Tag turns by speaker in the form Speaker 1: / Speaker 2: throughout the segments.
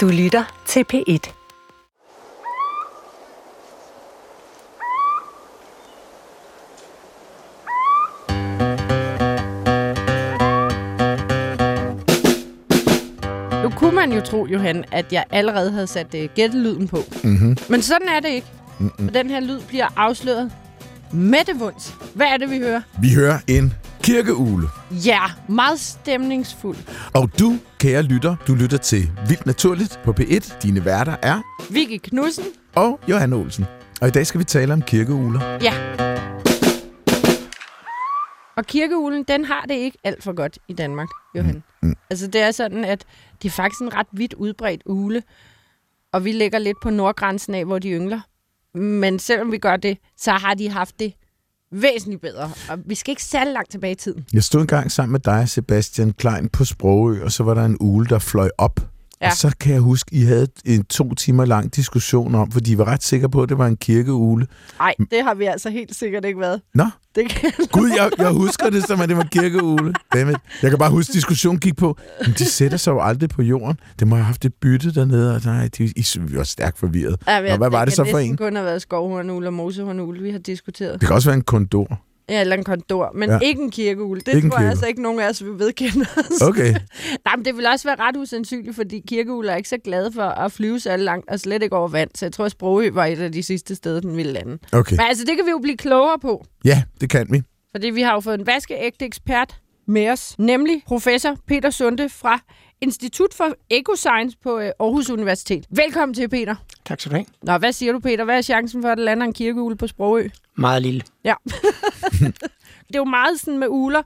Speaker 1: Du lytter til P1.
Speaker 2: Nu kunne man jo tro, Johan, at jeg allerede havde sat uh, gættelyden på.
Speaker 3: Mm-hmm.
Speaker 2: Men sådan er det ikke.
Speaker 3: Mm-mm.
Speaker 2: For den her lyd bliver afsløret med det vunds. Hvad er det, vi hører?
Speaker 3: Vi hører en kirkeugle.
Speaker 2: Ja, meget stemningsfuld.
Speaker 3: Og du, kære lytter, du lytter til Vildt Naturligt på P1. Dine værter er
Speaker 2: Vicky Knudsen.
Speaker 3: og Johan Olsen. Og i dag skal vi tale om kirkeugler.
Speaker 2: Ja. Og kirkeulen, den har det ikke alt for godt i Danmark, Johan.
Speaker 3: Mm, mm.
Speaker 2: Altså, det er sådan, at det er faktisk en ret vidt udbredt ule. Og vi ligger lidt på nordgrænsen af, hvor de yngler. Men selvom vi gør det, så har de haft det væsentligt bedre. Og vi skal ikke særlig langt tilbage i tiden.
Speaker 3: Jeg stod engang sammen med dig, Sebastian Klein, på Sprogø, og så var der en ugle, der fløj op.
Speaker 2: Ja.
Speaker 3: Og så kan jeg huske, I havde en to timer lang diskussion om, for de var ret sikre på, at det var en kirkeugle.
Speaker 2: Nej, det har vi altså helt sikkert ikke været.
Speaker 3: Nå,
Speaker 2: Det kan
Speaker 3: Gud, jeg, jeg husker det som, at det var kirkeugle. Dammit. Jeg kan bare huske, at diskussionen gik på, men de sætter sig jo aldrig på jorden. Det må have haft et bytte dernede, og nej, de, I, vi var stærkt forvirret.
Speaker 2: Ja,
Speaker 3: Nå, hvad var det så for en?
Speaker 2: Det kun have været skovhornugle og mosehornugle, vi har diskuteret.
Speaker 3: Det kan også være en kondor.
Speaker 2: Ja, eller en kondor, men
Speaker 3: Ja.
Speaker 2: ikke en kirkeugle. Det
Speaker 3: Ikke
Speaker 2: tror jeg altså ikke, nogen af os vil vedkende os.
Speaker 3: Okay.
Speaker 2: Nej, men det vil også være ret usandsynligt, fordi kirkeugle er ikke så glade for at flyve så langt, og slet ikke over vand. Så jeg tror, at Sprogø var et af de sidste steder, den ville lande.
Speaker 3: Okay.
Speaker 2: Men altså, det kan vi jo blive klogere på.
Speaker 3: Ja, det kan vi.
Speaker 2: Fordi vi har jo fået en vaskeægte ekspert med os, nemlig professor Peter Sunde fra Institut for Ecoscience på øh, Aarhus Universitet. Velkommen til, Peter.
Speaker 4: Tak skal du have.
Speaker 2: Nå, hvad siger du, Peter? Hvad er chancen for, at der lander en kirkeugle på Sprogø?
Speaker 4: Meget lille.
Speaker 2: Ja. det er jo meget sådan med uler.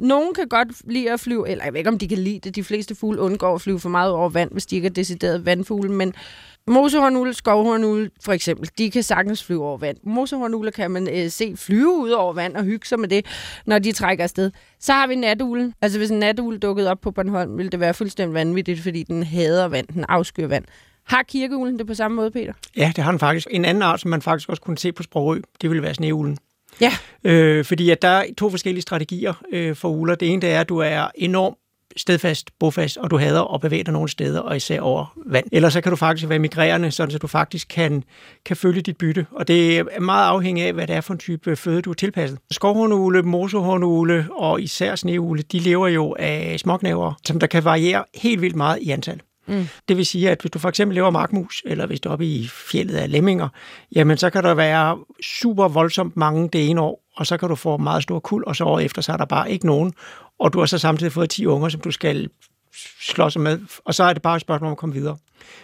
Speaker 2: Nogen kan godt lide at flyve, eller jeg ved ikke, om de kan lide det. De fleste fugle undgår at flyve for meget over vand, hvis de ikke er decideret vandfugle. Men mosehornugle, skovhornugle for eksempel, de kan sagtens flyve over vand. Mosehornugle kan man øh, se flyve ud over vand og hygge sig med det, når de trækker afsted. Så har vi natuglen. Altså hvis en natugle dukkede op på Bornholm, ville det være fuldstændig vanvittigt, fordi den hader vand, den afskyr vand. Har kirkeuglen det på samme måde, Peter?
Speaker 4: Ja, det har den faktisk. En anden art, som man faktisk også kunne se på Sprogø, det ville være sneuglen.
Speaker 2: Ja.
Speaker 4: Øh, fordi at der er to forskellige strategier øh, for uler. Det ene det er, at du er enormt stedfast, bofast, og du hader at bevæge dig nogle steder, og især over vand. Eller så kan du faktisk være migrerende, sådan så du faktisk kan, kan følge dit bytte. Og det er meget afhængigt af, hvad det er for en type føde, du er tilpasset. Skovhornugle, mosehornugle og især sneugle, de lever jo af småknæver, som der kan variere helt vildt meget i antal.
Speaker 2: Mm.
Speaker 4: Det vil sige, at hvis du for eksempel lever markmus, eller hvis du er oppe i fjellet af lemminger, jamen så kan der være super voldsomt mange det ene år, og så kan du få meget stor kul, og så året efter, så er der bare ikke nogen. Og du har så samtidig fået 10 unger, som du skal slås med, og så er det bare et spørgsmål om at komme videre.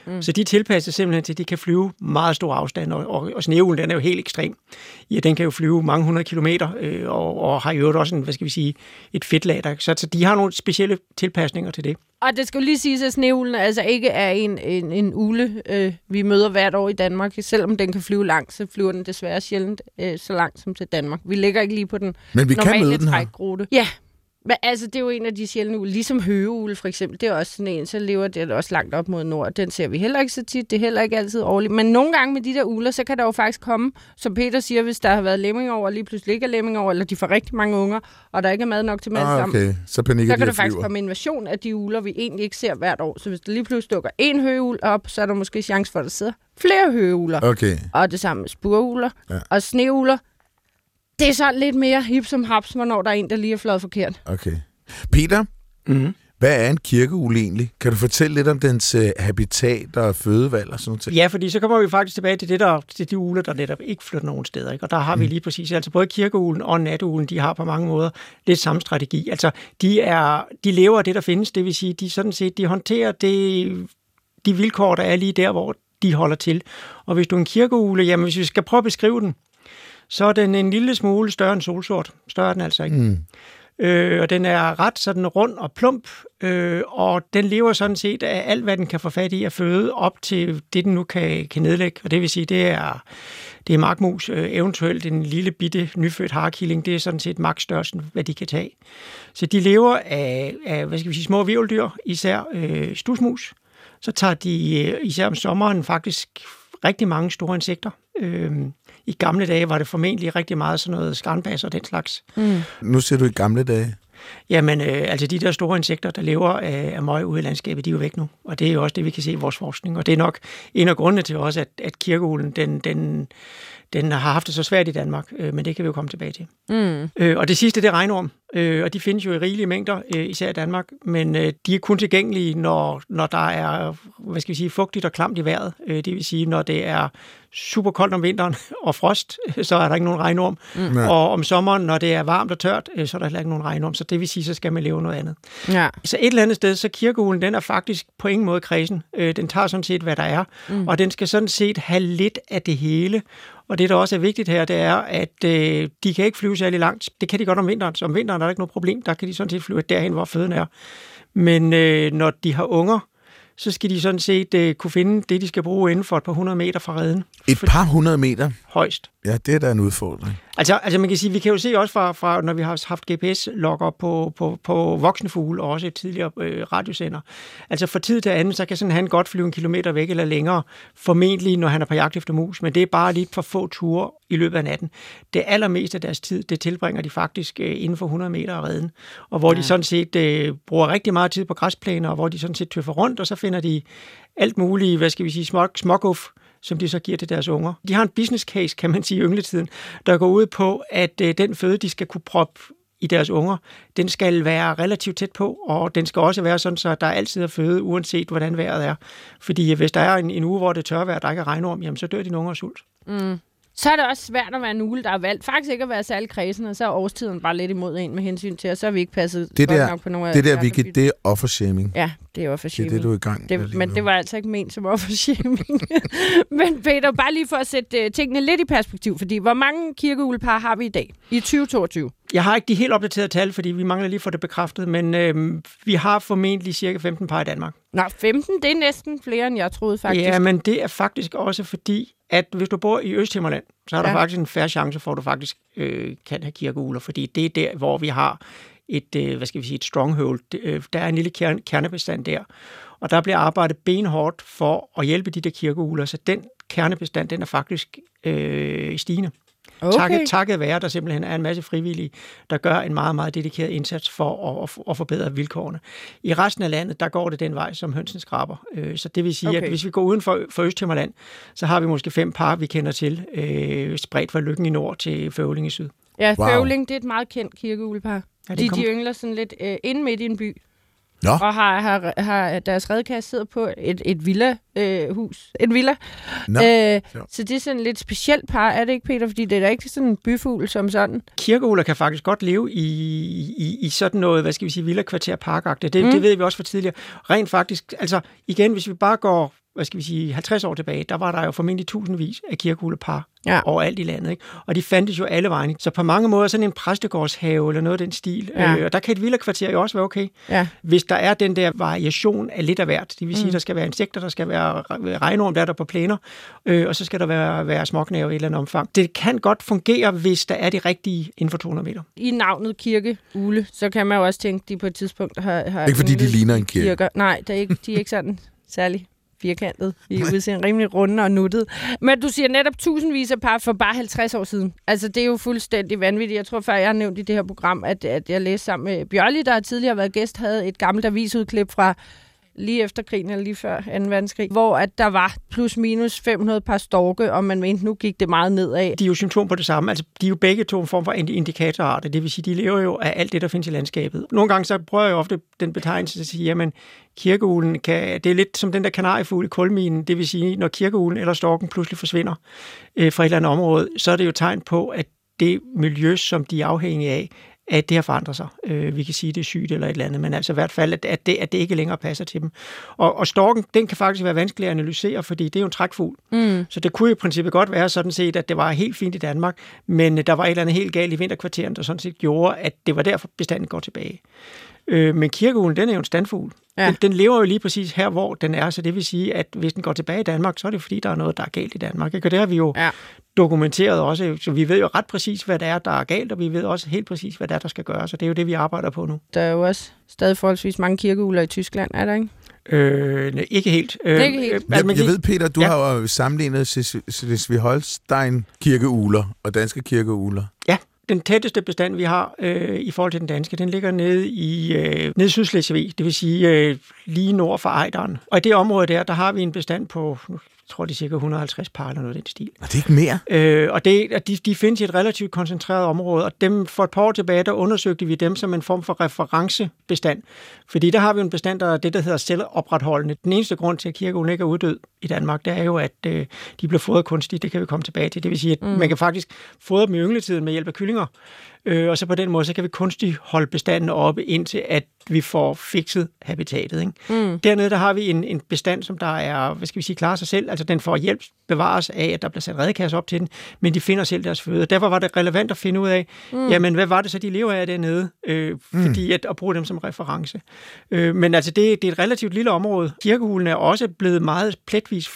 Speaker 4: Mm. Så de tilpasser simpelthen til, at de kan flyve meget store afstande, og, og, og sneuglen, den er jo helt ekstrem. Ja, den kan jo flyve mange hundrede kilometer, øh, og, og har jo også en, hvad skal vi sige, et fedtlag. Der, så, så de har nogle specielle tilpasninger til det.
Speaker 2: Og det skal jo lige siges, at sneulen altså ikke er en, en, en ule, øh, vi møder hvert år i Danmark. Selvom den kan flyve langt, så flyver den desværre sjældent øh, så langt som til Danmark. Vi ligger ikke lige på den
Speaker 3: Men vi kan
Speaker 2: normale
Speaker 3: møde den her.
Speaker 2: trækrute. Ja, men altså, det er jo en af de sjældne ugle. Ligesom høgeugle for eksempel, det er også sådan en, så lever det også langt op mod nord. Den ser vi heller ikke så tit, det er heller ikke altid årligt. Men nogle gange med de der ugler, så kan der jo faktisk komme, som Peter siger, hvis der har været lemminger over, og lige pludselig ikke er lemminger over, eller de får rigtig mange unger, og der ikke er mad nok til dem alle
Speaker 3: Ah,
Speaker 2: sammen.
Speaker 3: okay. Så panikker
Speaker 2: Så kan der faktisk komme invasion af de uler, vi egentlig ikke ser hvert år. Så hvis der lige pludselig dukker en høgeul op, så er der måske chance for, at der sidder flere høgeuler.
Speaker 3: Okay.
Speaker 2: Og det samme med spureuler
Speaker 3: Ja.
Speaker 2: og sneuler. Det er så lidt mere hip som haps, hvornår der er en, der lige er fløjet forkert.
Speaker 3: Okay. Peter,
Speaker 4: Mm-hmm.
Speaker 3: hvad er en kirkeugle egentlig? Kan du fortælle lidt om dens øh, habitat og fødevalg og sådan noget?
Speaker 4: Ja, fordi så kommer vi faktisk tilbage til det der, til de uler, der netop ikke flytter nogen steder. Ikke? Og der har vi lige præcis, altså både kirkeuglen og natuglen, de har på mange måder lidt samme strategi. Altså, de, er, de lever af det, der findes, det vil sige, de sådan set, de håndterer det, de vilkår, der er lige der, hvor de holder til. Og hvis du er en kirkeugle, jamen hvis vi skal prøve at beskrive den, så er den en lille smule større end solsort. Større er den altså ikke.
Speaker 3: Mm.
Speaker 4: Øh, og den er ret sådan rund og plump, øh, og den lever sådan set af alt, hvad den kan få fat i at føde op til det, den nu kan, kan nedlægge. Og det vil sige, det er, det er markmus, øh, eventuelt en lille bitte nyfødt harkilling, det er sådan set maksstørrelsen, hvad de kan tage. Så de lever af, af hvad skal vi sige, små virveldyr, især øh, stusmus. Så tager de øh, især om sommeren faktisk rigtig mange store insekter. Øh, I gamle dage var det formentlig rigtig meget sådan noget skarnbas og den slags.
Speaker 2: Mm.
Speaker 3: Nu ser du i gamle dage.
Speaker 4: Jamen, øh, altså de der store insekter, der lever af, af møg ude i landskabet, de er jo væk nu. Og det er jo også det, vi kan se i vores forskning. Og det er nok en af grundene til også, at, at kirkeulen, den, den, den har haft det så svært i Danmark, øh, men det kan vi jo komme tilbage til.
Speaker 2: Mm.
Speaker 4: Øh, og det sidste, det er regnorm, øh, og de findes jo i rigelige mængder, øh, især i Danmark, men øh, de er kun tilgængelige, når, når der er hvad skal vi sige, fugtigt og klamt i vejret. Øh, det vil sige, når det er super koldt om vinteren og frost, så er der ikke nogen regnorm.
Speaker 3: Mm.
Speaker 4: Og om sommeren, når det er varmt og tørt, øh, så er der heller ikke nogen regnorm. Så det vil sige, så skal man leve noget andet.
Speaker 2: Ja.
Speaker 4: Så et eller andet sted, så kirkeulen, den er faktisk på ingen måde kredsen. Øh, den tager sådan set, hvad der er, mm. og den skal sådan set have lidt af det hele. Og det, der også er vigtigt her, det er, at øh, de kan ikke flyve særlig langt. Det kan de godt om vinteren. Så om vinteren er der ikke noget problem. Der kan de sådan set flyve derhen, hvor føden er. Men øh, når de har unger, så skal de sådan set øh, kunne finde det, de skal bruge inden for et par hundrede meter fra redden.
Speaker 3: Et par hundrede meter?
Speaker 4: Højst.
Speaker 3: Ja, det er da en udfordring.
Speaker 4: Altså, altså man kan sige, vi kan jo se også fra, fra når vi har haft GPS-logger på, på, på voksne fugle, og også et tidligere øh, radiosender. Altså fra tid til anden, så kan sådan han godt flyve en kilometer væk eller længere, formentlig når han er på jagt efter mus, men det er bare lidt for få ture i løbet af natten. Det allermeste af deres tid, det tilbringer de faktisk øh, inden for 100 meter af redden, og hvor ja. de sådan set øh, bruger rigtig meget tid på græsplæner, og hvor de sådan set tøffer rundt, og så finder de alt muligt, hvad skal vi sige, små, småguf, som de så giver til deres unger. De har en business case, kan man sige, i yngletiden, der går ud på, at øh, den føde, de skal kunne proppe i deres unger, den skal være relativt tæt på, og den skal også være sådan, så der altid er føde, uanset hvordan vejret er. Fordi øh, hvis der er en, en uge, hvor det tør vejr, der ikke er regnorm, jamen så dør dine unger af sult.
Speaker 2: Mm. Så er det også svært at være en ugle, der har valgt faktisk ikke at være særlig kredsen, og så er årstiden bare lidt imod en med hensyn til, og så har vi ikke passet
Speaker 3: Det
Speaker 2: godt
Speaker 3: der,
Speaker 2: nok på nogle af
Speaker 3: det der
Speaker 2: de
Speaker 3: Vicky, det er offershaming.
Speaker 2: Ja, det er for
Speaker 3: Det er det, du er i gang med
Speaker 2: det, men
Speaker 3: nu.
Speaker 2: det var altså ikke ment som offershaming. men Peter, bare lige for at sætte uh, tingene lidt i perspektiv, fordi hvor mange kirkeuglepar har vi i dag i 2022?
Speaker 4: Jeg har ikke de helt opdaterede tal, fordi vi mangler lige for det bekræftet, men øh, vi har formentlig cirka 15 par i Danmark.
Speaker 2: Nå, 15, det er næsten flere, end jeg troede faktisk.
Speaker 4: Ja, men det er faktisk også fordi, at hvis du bor i Østhimmerland, så er der
Speaker 2: Ja.
Speaker 4: faktisk en færre chance for, at du faktisk øh, kan have kirkeugler, fordi det er der, hvor vi har et, øh, hvad skal vi sige, et stronghold. Øh, der er en lille kerne, kernebestand der, og der bliver arbejdet benhårdt for at hjælpe de der kirkeugler, så den kernebestand, den er faktisk øh, stigende.
Speaker 2: Okay.
Speaker 4: Takket, takket være, der simpelthen er en masse frivillige, der gør en meget, meget dedikeret indsats for at, at, forbedre vilkårene. I resten af landet, der går det den vej, som hønsen skraber. Øh, Så det vil sige, okay. At hvis vi går uden for, for Østhimmerland, så har vi måske fem par, vi kender til, øh, spredt fra Lykken i nord til Føvling i syd.
Speaker 2: Ja,
Speaker 3: Wow.
Speaker 2: Føvling, det er et meget kendt kirkeuglepar.
Speaker 4: Ja,
Speaker 2: de,
Speaker 4: kom-
Speaker 2: de yngler sådan lidt øh, inde midt i en by,
Speaker 3: Nå,
Speaker 2: og har, har, har deres redkasse sidder på et, et villa, øh, hus. En villa.
Speaker 3: Nå,
Speaker 2: øh, så det er sådan et lidt specielt par, er det ikke, Peter? Fordi det er da ikke sådan en byfugl som sådan.
Speaker 4: Kirkeugler kan faktisk godt leve i, i, i sådan noget, hvad skal vi sige, villa-kvarter parkagtigt. Det,
Speaker 2: mm.
Speaker 4: det ved vi også fra tidligere. Rent faktisk, altså igen, hvis vi bare går hvad skal vi sige, 50 år tilbage, der var der jo formentlig tusindvis af kirkeuglepar
Speaker 2: Ja.
Speaker 4: overalt i landet. Ikke? Og de fandtes jo alle vegne. Så på mange måder sådan en præstegårdshave eller noget af den stil.
Speaker 2: Ja.
Speaker 4: Øh, og der kan et villa-kvarter jo også være okay.
Speaker 2: Ja.
Speaker 4: Hvis der er den der variation af lidt af hvert. Det vil sige,
Speaker 2: Mm.
Speaker 4: der skal være insekter, der skal være regnorm, der er der på plæner, øh, og så skal der være, være småknæve i et eller andet omfang. Det kan godt fungere, hvis der er de rigtige inden for 200 meter.
Speaker 2: I navnet kirkeule, så kan man jo også tænke, at de på et tidspunkt har... har
Speaker 3: Ikke fordi de ligner en kirke.
Speaker 2: kirker. Nej, det er ikke, de er ikke sådan særlig firkantet. De er udseende rimelig runde og nuttet. Men du siger netop tusindvis af par for bare 50 år siden. Altså, det er jo fuldstændig vanvittigt. Jeg tror før, jeg har nævnt i det her program, at, at jeg læste sammen med Bjørli, der tidligere har været gæst, havde et gammelt avisudklip fra lige efter krigen, eller lige før 2. verdenskrig, hvor at der var plus minus 500 par storke, og man mente, nu gik det meget nedad.
Speaker 4: De er jo symptom på det samme. Altså, de er jo begge to en form for indikatorarter. Det vil sige, de lever jo af alt det, der findes i landskabet. Nogle gange så prøver jeg ofte den betegnelse at sige, jamen, kirkeulen kan, det er lidt som den der kanariefugl i kulminen. Det vil sige, når kirkeulen eller storken pludselig forsvinder øh, fra et eller andet område, så er det jo tegn på, at det miljø, som de er afhængige af, at det har forandret sig. Øh, vi kan sige, det er sygt eller et eller andet, men altså i hvert fald, at, at, det, at det ikke længere passer til dem. Og, og storken, den kan faktisk være vanskelig at analysere, fordi det er jo en trækfugl.
Speaker 2: Mm.
Speaker 4: Så det kunne i princippet godt være sådan set, at det var helt fint i Danmark, men der var et eller andet helt galt i vinterkvarteren, der sådan set gjorde, at det var derfor bestanden går tilbage. Øh, men kirkeuglen, den er jo en standfugl.
Speaker 2: Ja.
Speaker 4: Den, den lever jo lige præcis her, hvor den er, så det vil sige, at hvis den går tilbage i Danmark, så er det fordi, der er noget, der er galt i Danmark. Ikke? Og det har vi jo
Speaker 2: Ja.
Speaker 4: dokumenteret også, så vi ved jo ret præcis, hvad det er, der er galt, og vi ved også helt præcis, hvad det er, der skal gøres, og det er jo det, vi arbejder på nu.
Speaker 2: Der er jo også stadig forholdsvis mange kirkeugler i Tyskland, er der ikke?
Speaker 4: Øh, nej, ikke helt. Øh,
Speaker 2: Ikke helt.
Speaker 4: øh,
Speaker 3: Jeg, jeg ved, Peter, du
Speaker 4: Ja.
Speaker 3: har jo sammenlignet Slesvig-Holstein kirkeugler og danske kirkeugler.
Speaker 4: Ja. Den tætteste bestand, vi har øh, i forhold til den danske, den ligger nede i øh, nede Sydslesvig, det vil sige øh, lige nord for Ejderen. Og i det område der, der har vi en bestand på, nu tror, det er cirka 150 par eller noget af den stil.
Speaker 3: Og det er ikke mere?
Speaker 4: Øh, og det, de, de findes i et relativt koncentreret område, og dem for et par år tilbage, der undersøgte vi dem som en form for referencebestand. Fordi der har vi en bestand, der er det, der hedder selvopretholdende. Den eneste grund til, at kirkeuglen ikke er uddød i Danmark, det er jo, at øh, de bliver fodret kunstigt. Det kan vi komme tilbage til. Det vil sige, at mm. man kan faktisk fodre dem i yngletiden med hjælp af kyllinger. Øh, og så på den måde, så kan vi kunstigt holde bestanden oppe, indtil at vi får fikset habitatet. Ikke? Mm. Dernede der har vi en, en bestand, som der er, hvad skal vi sige, klarer sig selv. Altså den får hjælp bevares af, at der bliver sat redekasser op til den, men de finder selv deres føde. Derfor var det relevant at finde ud af, mm. jamen hvad var det så, de lever af dernede? Øh, mm. Fordi at, at bruge dem som reference. Øh, men altså det, det er et relativt lille område. Kirkehulen er også blevet meget pletvis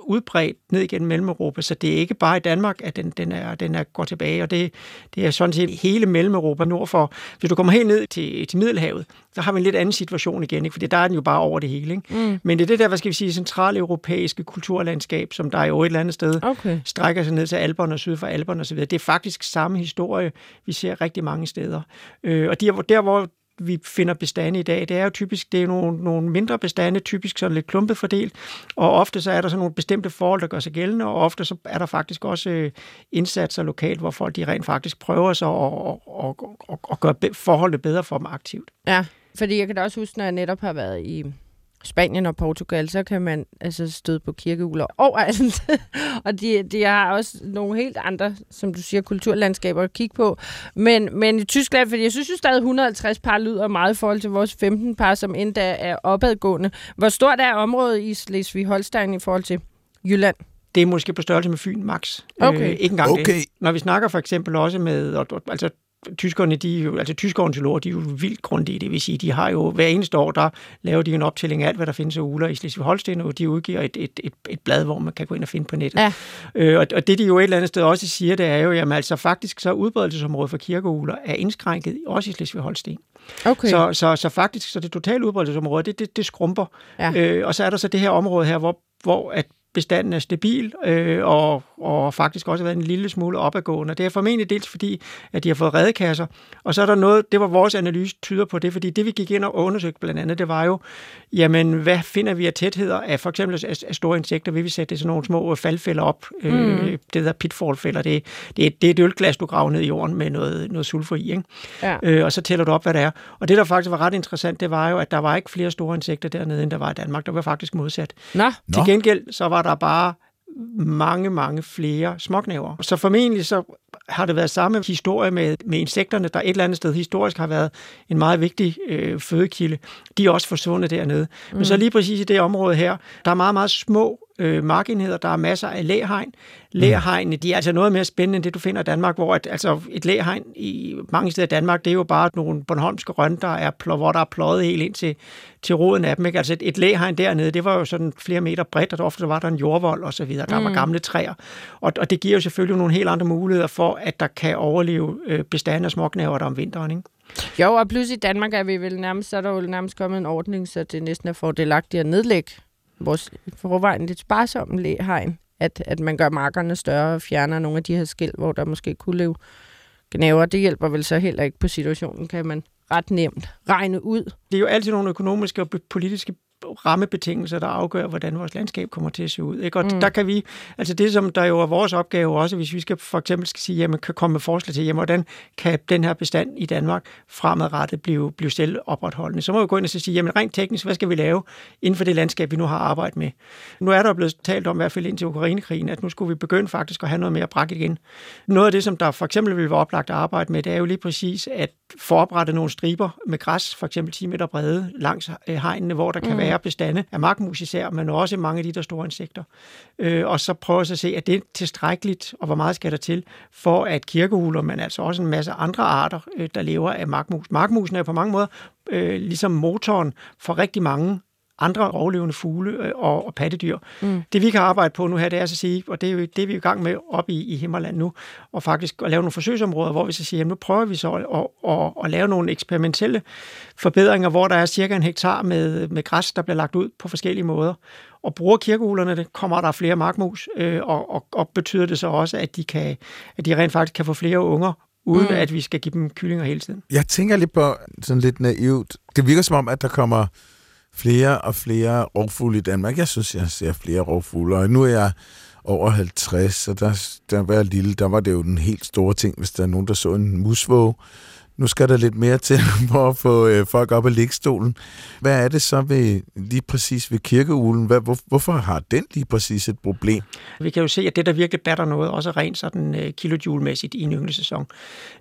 Speaker 4: udbredt ned igennem Mellem-Europa, så det er ikke bare i Danmark, at den, den, er, den er går tilbage, og det, det er sådan set hele Mellem-Europa nord for. Hvis du kommer helt ned til, til Middelhavet, så har vi en lidt anden situation igen, ikke? fordi der er den jo bare over det hele. Ikke? Mm. Men det er det der, hvad skal vi sige, centraleuropæiske kulturlandskab, som der jo et eller andet sted okay. strækker sig ned til Alperne og syd for Alperne osv. Det er faktisk samme historie, vi ser rigtig mange steder. Øh, og der, der, hvor vi finder bestande i dag, det er jo typisk det er nogle, nogle mindre bestande, typisk sådan lidt klumpet fordelt, og ofte så er der sådan nogle bestemte forhold, der gør sig gældende, og ofte så er der faktisk også øh, indsatser lokalt, hvor folk de rent faktisk prøver sig at og, og, og, og gøre forholdet bedre for dem aktivt.
Speaker 2: Ja, fordi jeg kan da også huske, når jeg netop har været i Spanien og Portugal, så kan man altså støde på kirkeugler overalt. og de, de har også nogle helt andre, som du siger, kulturlandskaber at kigge på. Men, men i Tyskland, fordi jeg synes jo stadig 150 par lyder meget i forhold til vores 15 par, som endda er opadgående. Hvor stort er området i Slesvig-Holstein i forhold til Jylland?
Speaker 4: det er måske på størrelse med Fyn max.
Speaker 2: Okay. Øh,
Speaker 4: ikke engang
Speaker 3: okay.
Speaker 4: det. Når vi snakker for eksempel også med, altså tyskerne, de jo, altså tyske ornitologer, de er jo vildt grundige, det vil sige, de har jo hver eneste år, der laver de en optælling af alt, hvad der findes af uler i Slesvig-Holsten, og de udgiver et, et, et, et blad, hvor man kan gå ind og finde på nettet.
Speaker 2: Ja.
Speaker 4: Øh, og, og det, de jo et eller andet sted også siger, det er jo, jamen altså faktisk så udbredelsesområdet for kirkeuler er indskrænket også i Slesvig-Holsten.
Speaker 2: Okay.
Speaker 4: Så, så, så faktisk, så det totale udbredelsesområde, det, det, det skrumper. Ja. Øh, og så er der så det her område her, hvor, hvor at bestanden er stabil, øh, og, og faktisk også har været en lille smule opadgående. Det er formentlig dels fordi, at de har fået redekasser, og så er der noget, det var vores analyse tyder på det, fordi det vi gik ind og undersøgte blandt andet, det var jo, jamen hvad finder vi af tætheder af for eksempel af, af store insekter, vil vi sætte sådan nogle små faldfælder op, øh, mm. øh, det hedder pitfallfælder, det, det, det er et ølglas, du graver ned i jorden med noget, noget sulfur i, ikke? Ja. Øh, og så tæller du op, hvad det er. Og det, der faktisk var ret interessant, det var jo, at der var ikke flere store insekter dernede, end der var i Danmark. Der var faktisk modsat.
Speaker 2: Nå.
Speaker 4: Til gengæld, så var der bare mange, mange flere småknæver. Så formentlig så har det været samme historie med, med insekterne, der et eller andet sted historisk har været en meget vigtig øh, fødekilde. De er også forsvundet dernede. Mm. Men så lige præcis i det område her, der er meget, meget små øh, markenheder, der er masser af læhegn. Læhegnene, de er altså noget mere spændende end det, du finder i Danmark, hvor et, altså et læhegn i mange steder i Danmark, det er jo bare nogle Bornholmske røn, der er, hvor der er pløjet helt ind til, til roden af dem. Ikke? Altså et, et læhegn dernede, det var jo sådan flere meter bredt, og ofte var der en jordvold og så videre. Der mm. var gamle træer. Og, og det giver jo selvfølgelig nogle helt andre muligheder for, at der kan overleve øh, bestande af småknæver der om vinteren. Ikke?
Speaker 2: Jo, og pludselig i Danmark er vi vel nærmest, så er der jo nærmest kommet en ordning, så det næsten er fordelagtigt at nedlægge vores forvejen lidt sparsomme læhegn, at, at man gør markerne større og fjerner nogle af de her skæld, hvor der måske kunne leve gnaver. Det hjælper vel så heller ikke på situationen, kan man ret nemt regne ud.
Speaker 4: Det er jo altid nogle økonomiske og politiske rammebetingelser, der afgør, hvordan vores landskab kommer til at se ud. Ikke? Og mm. der kan vi, altså det som der jo er vores opgave også, hvis vi skal for eksempel skal sige, jamen kan komme med forslag til, jamen hvordan kan den her bestand i Danmark fremadrettet blive, blive selv opretholdende, så må vi gå ind og sige, jamen rent teknisk, hvad skal vi lave inden for det landskab, vi nu har arbejdet med. Nu er der blevet talt om, i hvert fald indtil Ukrainekrigen, at nu skulle vi begynde faktisk at have noget mere brak igen. Noget af det, som der for eksempel vil være oplagt at arbejde med, det er jo lige præcis at foroprette nogle striber med græs, for eksempel 10 meter brede, langs øh, hegnene, hvor der kan mm. være bestande af markmus især, men også mange af de der store insekter. Øh, og så prøve at se, at det tilstrækkeligt, og hvor meget skal der til, for at kirkehuler, men altså også en masse andre arter, øh, der lever af markmus. Markmusen er på mange måder øh, ligesom motoren for rigtig mange andre overlevende fugle øh, og, og pattedyr. Mm. Det vi kan arbejde på nu her, det er at sige, og det er jo det, vi er i gang med op i, i Himmerland nu, og faktisk at lave nogle forsøgsområder, hvor vi så siger, jamen nu prøver vi så at, at, at, at lave nogle eksperimentelle forbedringer, hvor der er cirka en hektar med, med græs, der bliver lagt ud på forskellige måder. Og bruger kirkehulerne det, kommer der flere markmus, øh, og, og, og betyder det så også, at de, kan, at de rent faktisk kan få flere unger uden mm. at vi skal give dem kyllinger hele tiden.
Speaker 3: Jeg tænker lidt på sådan lidt naivt. Det virker som om, at der kommer flere og flere rovfugle i Danmark. Jeg synes, jeg ser flere rovfugle, og nu er jeg over 50, så der, der var jeg lille, der var det jo den helt store ting, hvis der er nogen, der så en musvåg. Nu skal der lidt mere til for at få øh, folk op af liggestolen. Hvad er det så ved, lige præcis ved kirkeulen? Hvad, hvor, hvorfor har den lige præcis et problem?
Speaker 4: Vi kan jo se, at det, der virkelig batter noget, også rent sådan øh, kilojule-mæssigt i en ynglesæson,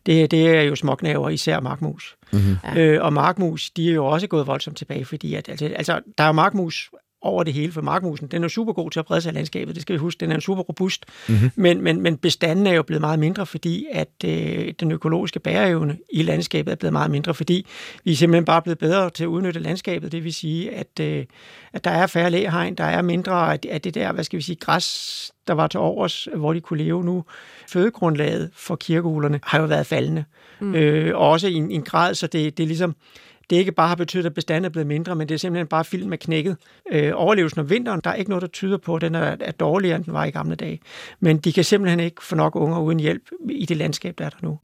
Speaker 4: det, det er jo småknaver, især markmus. Mm-hmm. Ja. Øh, og markmus, de er jo også gået voldsomt tilbage, fordi at, altså, altså, der er markmus over det hele, for markmusen, den er super god til at brede sig i landskabet, det skal vi huske, den er super robust, mm-hmm. men, men, men bestanden er jo blevet meget mindre, fordi at øh, den økologiske bæreevne i landskabet er blevet meget mindre, fordi vi er simpelthen bare blevet bedre til at udnytte landskabet, det vil sige, at, øh, at der er færre læhegn, der er mindre af, det der, hvad skal vi sige, græs, der var til overs, hvor de kunne leve nu. Fødegrundlaget for kirkehulerne har jo været faldende, mm. øh, og også i en, en grad, så det, det er ligesom, det ikke bare har betydet, at bestanden er blevet mindre, men det er simpelthen bare film med knækket. Øh, overlevelsen om vinteren, der er ikke noget, der tyder på, at den er, er dårligere, end den var i gamle dage. Men de kan simpelthen ikke få nok unger uden hjælp i det landskab, der er der nu.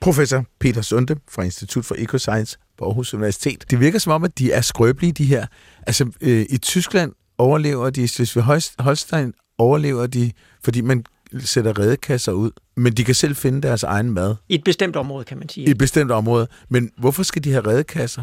Speaker 3: Professor Peter Sunde fra Institut for Ecoscience på Aarhus Universitet. Det virker som om, at de er skrøbelige, de her. Altså, øh, i Tyskland overlever de, hvis vi Holstein overlever de, fordi man sætter redekasser ud, men de kan selv finde deres egen mad.
Speaker 4: I et bestemt område, kan man sige.
Speaker 3: I et bestemt område. Men hvorfor skal de have redekasser?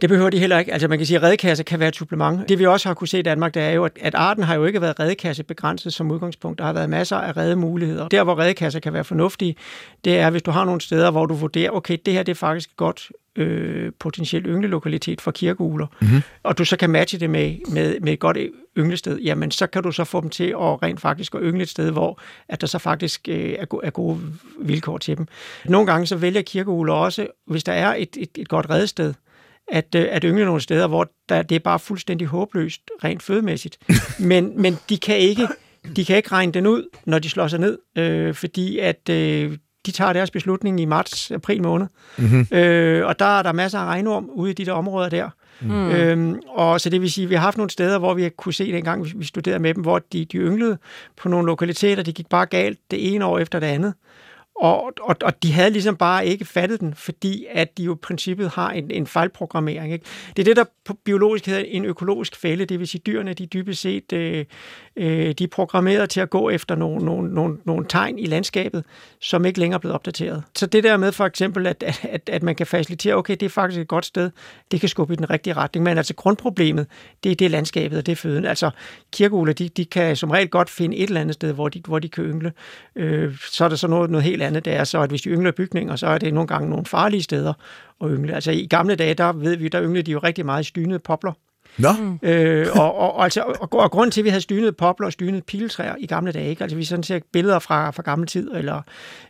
Speaker 4: Det behøver de heller ikke. Altså man kan sige, at redekasse kan være et supplement. Det vi også har kunne se i Danmark, det er jo, at arten har jo ikke været redekasse begrænset som udgangspunkt. Der har været masser af redemuligheder. Der, hvor redekasser kan være fornuftige, det er, hvis du har nogle steder, hvor du vurderer, okay, det her det er faktisk godt øh, potentielt ynglelokalitet for kirkeugler, mm-hmm. og du så kan matche det med, med, med et godt ynglested, jamen så kan du så få dem til at rent faktisk at yngle et sted, hvor at der så faktisk øh, er, go- er gode vilkår til dem. Nogle gange så vælger kirkeugler også, hvis der er et, et, et godt redested, at, øh, at yngle nogle steder, hvor der, det er bare fuldstændig håbløst, rent fødemæssigt. men, men de kan ikke de kan ikke regne den ud, når de slår sig ned, øh, fordi at øh, de tager deres beslutning i marts-april måned. Mm-hmm. Øh, og der er der masser af regnorm ude i de der områder der. Mm. Øhm, og så det vil sige, at vi har haft nogle steder, hvor vi kunne se dengang, vi studerede med dem, hvor de, de ynglede på nogle lokaliteter, de gik bare galt det ene år efter det andet. Og, og, og de havde ligesom bare ikke fattet den, fordi at de jo i princippet har en, en fejlprogrammering. Ikke? Det er det, der på biologisk hedder en økologisk fælde, det vil sige dyrene, de dybest set øh, øh, de er programmeret til at gå efter nogle, nogle, nogle, nogle tegn i landskabet, som ikke længere er blevet opdateret. Så det der med for eksempel, at, at, at man kan facilitere, okay, det er faktisk et godt sted, det kan skubbe i den rigtige retning, men altså grundproblemet, det er det landskabet, og det er føden. Altså kirkeugler, de, de kan som regel godt finde et eller andet sted, hvor de, hvor de kan yngle. Øh, så er der så noget, noget helt andet, det er så, at hvis de yngler bygninger, så er det nogle gange nogle farlige steder at yngle. Altså i gamle dage, der ved vi, der ynglede de jo rigtig meget i stynede popler.
Speaker 3: Nå. Mm.
Speaker 4: Øh, og, og, og, altså, og, og grunden til, at vi havde stynet popler og stynet piletræer i gamle dage, ikke? altså vi sådan ser billeder fra, fra gamle tid, eller,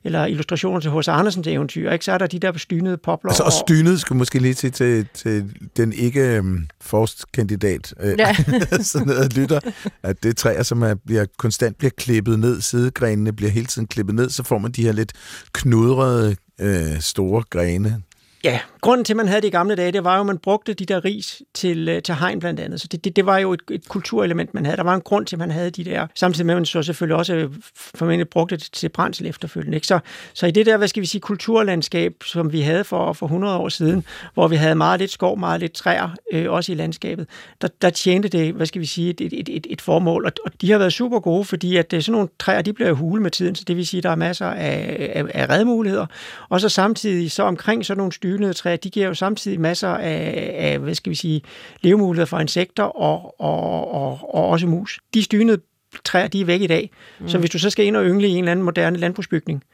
Speaker 4: eller illustrationer til H.C. Andersens eventyr, ikke? så er der de der stynede popler.
Speaker 3: Altså, og, og stynet skulle måske lige til, til, til den ikke um, forstkandidat, øh, ja. sådan noget lytter, at det træer, som er, bliver, konstant bliver klippet ned, sidegrenene bliver hele tiden klippet ned, så får man de her lidt knudrede øh, store grene,
Speaker 4: Ja, grunden til, at man havde det i gamle dage, det var jo, at man brugte de der ris til, øh, til hegn blandt andet. Så det, det, det var jo et, et kulturelement, man havde. Der var en grund til, at man havde de der. Samtidig med, at man så selvfølgelig også øh, formentlig brugte det til brændsel efterfølgende. Ikke? Så, så i det der, hvad skal vi sige, kulturlandskab, som vi havde for, for 100 år siden, hvor vi havde meget lidt skov, meget lidt træer, øh, også i landskabet, der, der tjente det, hvad skal vi sige, et, et, et, et formål. Og, og de har været super gode, fordi at øh, sådan nogle træer, de bliver hule med tiden, så det vil sige, at der er masser af, af, af redmuligheder. Og så samtidig, så omkring sådan nogle styr træer, de giver jo samtidig masser af, af hvad skal vi sige, levemuligheder for insekter og, og, og, og også mus. De stynede træer, de er væk i dag. Mm. Så hvis du så skal ind og yngle i en eller anden moderne landbrugsbygning,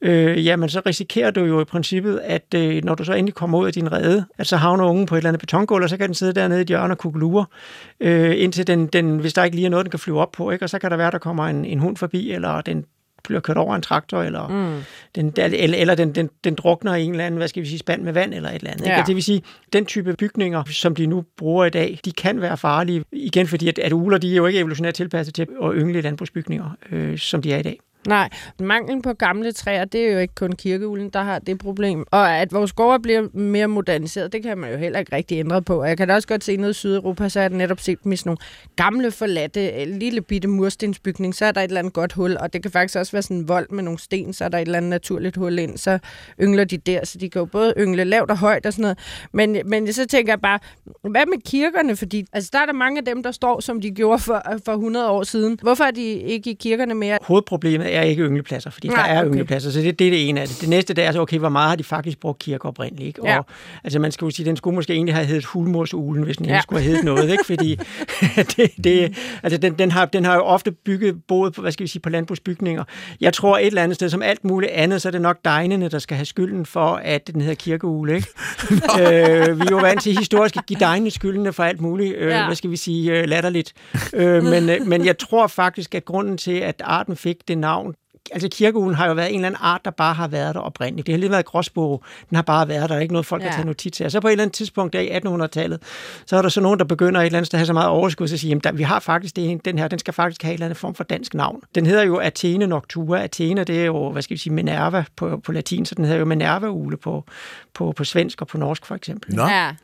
Speaker 4: øh, jamen så risikerer du jo i princippet, at øh, når du så endelig kommer ud af din rede, at så havner ungen på et eller andet betongulv, og så kan den sidde dernede i et hjørne og kugelure, øh, indtil den, den, hvis der ikke lige er noget, den kan flyve op på, ikke? og så kan der være, der kommer en, en hund forbi, eller den bliver kørt over en traktor, eller, mm. den, eller, eller den, den, den drukner i en eller anden, hvad skal vi sige, spand med vand, eller et eller andet. Ja. Ikke? Det vil sige, den type bygninger, som de nu bruger i dag, de kan være farlige, igen fordi at, at uler, de er jo ikke evolutionært tilpasset til at yngle landbrugsbygninger, øh, som de er i dag.
Speaker 2: Nej, manglen på gamle træer, det er jo ikke kun kirkeulen, der har det problem. Og at vores gårde bliver mere moderniseret, det kan man jo heller ikke rigtig ændre på. Og jeg kan da også godt se noget i Sydeuropa, så er det netop set med sådan nogle gamle forladte, øh, lille bitte murstensbygning, så er der et eller andet godt hul, og det kan faktisk også være sådan en vold med nogle sten, så er der et eller andet naturligt hul ind, så yngler de der, så de kan jo både yngle lavt og højt og sådan noget. Men, men så tænker jeg bare, hvad med kirkerne? Fordi altså, der er der mange af dem, der står, som de gjorde for, øh, for 100 år siden. Hvorfor er de ikke i kirkerne mere?
Speaker 4: Hovedproblemet er ikke ynglepladser, fordi Nej, der er okay. ynglepladser, så det, det er det ene af det. Det næste det er så, okay, hvor meget har de faktisk brugt kirker oprindeligt? Ikke?
Speaker 2: Ja.
Speaker 4: Og, altså man skal jo sige, den skulle måske egentlig have heddet Hulmorsulen, hvis den ja. skulle have heddet noget, ikke? fordi det, det, altså den, den, har, den har jo ofte bygget både på, hvad skal vi sige, på landbrugsbygninger. Jeg tror et eller andet sted, som alt muligt andet, så er det nok degnene, der skal have skylden for, at den hedder kirkeule. Ikke? øh, vi er jo vant til historisk at give degnene skyldene for alt muligt, øh, ja. hvad skal vi sige, øh, latterligt. øh, men, øh, men jeg tror faktisk, at grunden til, at arten fik det navn, altså kirkeulen har jo været en eller anden art, der bare har været der oprindeligt. Det har lige været gråsbog, den har bare været der, der er ikke noget folk ja. kan tage notits til. Og så på et eller andet tidspunkt der i 1800-tallet, så er der så nogen, der begynder et eller andet sted at have så meget overskud, så siger, at vi har faktisk det, den her, den skal faktisk have en eller anden form for dansk navn. Den hedder jo Athene Noctua. Athene, det er jo, hvad skal vi sige, Minerva på, på latin, så den hedder jo Minerva-ule på, på, på svensk og på norsk for eksempel.
Speaker 2: Nå. Ja.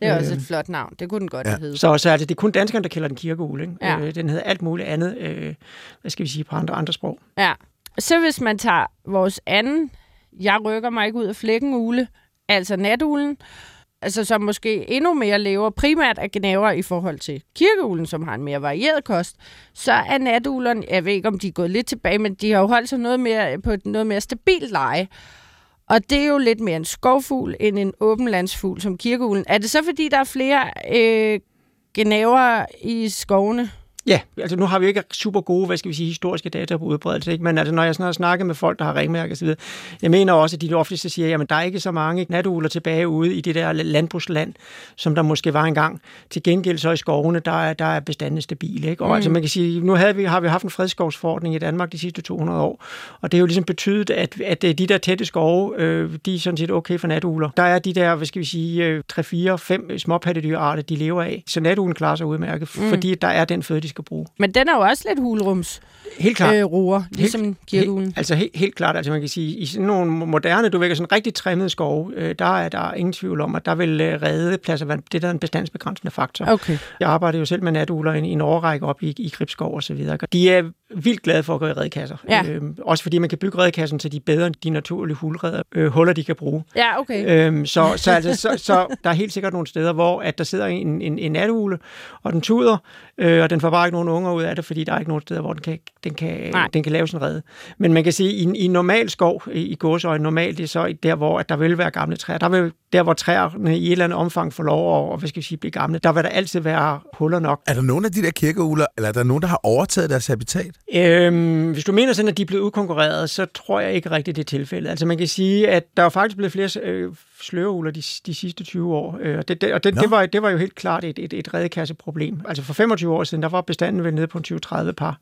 Speaker 2: Det er også et flot navn. Det kunne den godt ja. hedde.
Speaker 4: Så, så altså, det er kun danskerne, der kalder den kirkeugle. Ikke? Ja. Øh, den hedder alt muligt andet, øh, hvad skal vi sige, på andre, andre sprog.
Speaker 2: Ja. Så hvis man tager vores anden, jeg rykker mig ikke ud af flækken ule, altså natulen, altså som måske endnu mere lever primært af gnaver i forhold til kirkeulen, som har en mere varieret kost, så er natulerne, jeg ved ikke om de er gået lidt tilbage, men de har jo holdt sig noget mere, på et noget mere stabilt leje. Og det er jo lidt mere en skovfugl end en åbenlandsfugl som kirkeulen. Er det så fordi, der er flere øh, gnaver i skovene?
Speaker 4: Ja, altså nu har vi jo ikke super gode, hvad skal vi sige, historiske data på udbredelse, ikke? men altså, når jeg sådan har snakket med folk, der har ringmærke osv., jeg mener også, at de ofte siger, jamen der er ikke så mange natugler tilbage ude i det der landbrugsland, som der måske var engang. Til gengæld så i skovene, der er, der er bestanden stabil. Ikke? Og mm. altså man kan sige, nu havde vi, har vi haft en fredskovsforordning i Danmark de sidste 200 år, og det er jo ligesom betydet, at, at de der tætte skove, øh, de er sådan set okay for natugler. Der er de der, hvad skal vi sige, 3, 4, 5 småpattedyrarter, de lever af. Så natuglen klarer sig udmærket, mm. fordi der er den føde, de skal bruge.
Speaker 2: Men den er jo også lidt hulrums
Speaker 4: helt klart.
Speaker 2: Øh, roer, ligesom helt, kirkeulen.
Speaker 4: Helt, altså helt, helt klart, altså man kan sige, i sådan nogle moderne, du vækker sådan rigtig trimmede skove, øh, der er der ingen tvivl om, at der vil øh, redde pladser, det der er en bestandsbegrænsende faktor.
Speaker 2: Okay.
Speaker 4: Jeg arbejder jo selv med natugler i, i en overrække op i, i Gribskov og så videre. De er vildt glade for at gå i redekasser.
Speaker 2: Ja.
Speaker 4: Øhm, også fordi man kan bygge redekassen, så de er bedre end de naturlige hulredder, øh, huller, de kan bruge.
Speaker 2: Ja, okay.
Speaker 4: Øhm, så, så, altså, så, så der er helt sikkert nogle steder, hvor at der sidder en, en, en natugle, og den tuder, øh, og den får bare ikke nogen unger ud af det, fordi der er ikke nogen steder, hvor den kan, den kan, den kan lave sådan en redde. Men man kan sige, i, i normal skov, i, i gåsøjne, normalt det er så der, hvor at der vil være gamle træer, der vil der, hvor træerne i et eller andet omfang får lov at hvad skal sige, blive gamle, der vil der altid være huller nok.
Speaker 3: Er der nogen af de der kirkeugler, eller er der nogen, der har overtaget deres habitat?
Speaker 4: Øhm, hvis du mener sådan, at de er blevet udkonkurreret, så tror jeg ikke rigtigt, det er tilfældet. Altså man kan sige, at der er faktisk blevet flere øh, sløreugler de, de sidste 20 år. Øh, og det, det, og det, det, var, det var jo helt klart et, et, et redekasseproblem. Altså for 25 år siden, der var bestanden vel nede på 20-30 par.